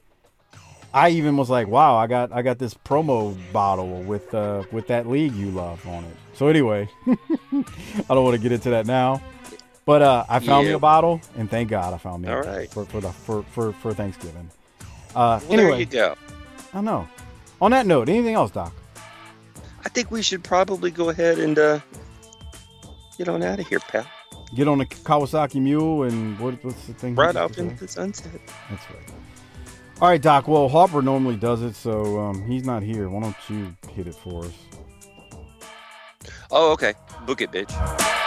I even was like, "Wow, I got I got this promo bottle with uh with that league you love on it." So anyway, I don't want to get into that now, but uh, I found yeah. me a bottle, and thank God I found me All right. for for the for for, for Thanksgiving. Uh, well, anyway, there you go. I know. On that note, anything else, Doc? I think we should probably go ahead and uh, get on out of here, pal. Get on a Kawasaki Mule and what, what's the thing? Right off into the sunset. That's right. All right, Doc. Well, Harper normally does it, so um, he's not here. Why don't you hit it for us? Oh, okay. Book it, bitch.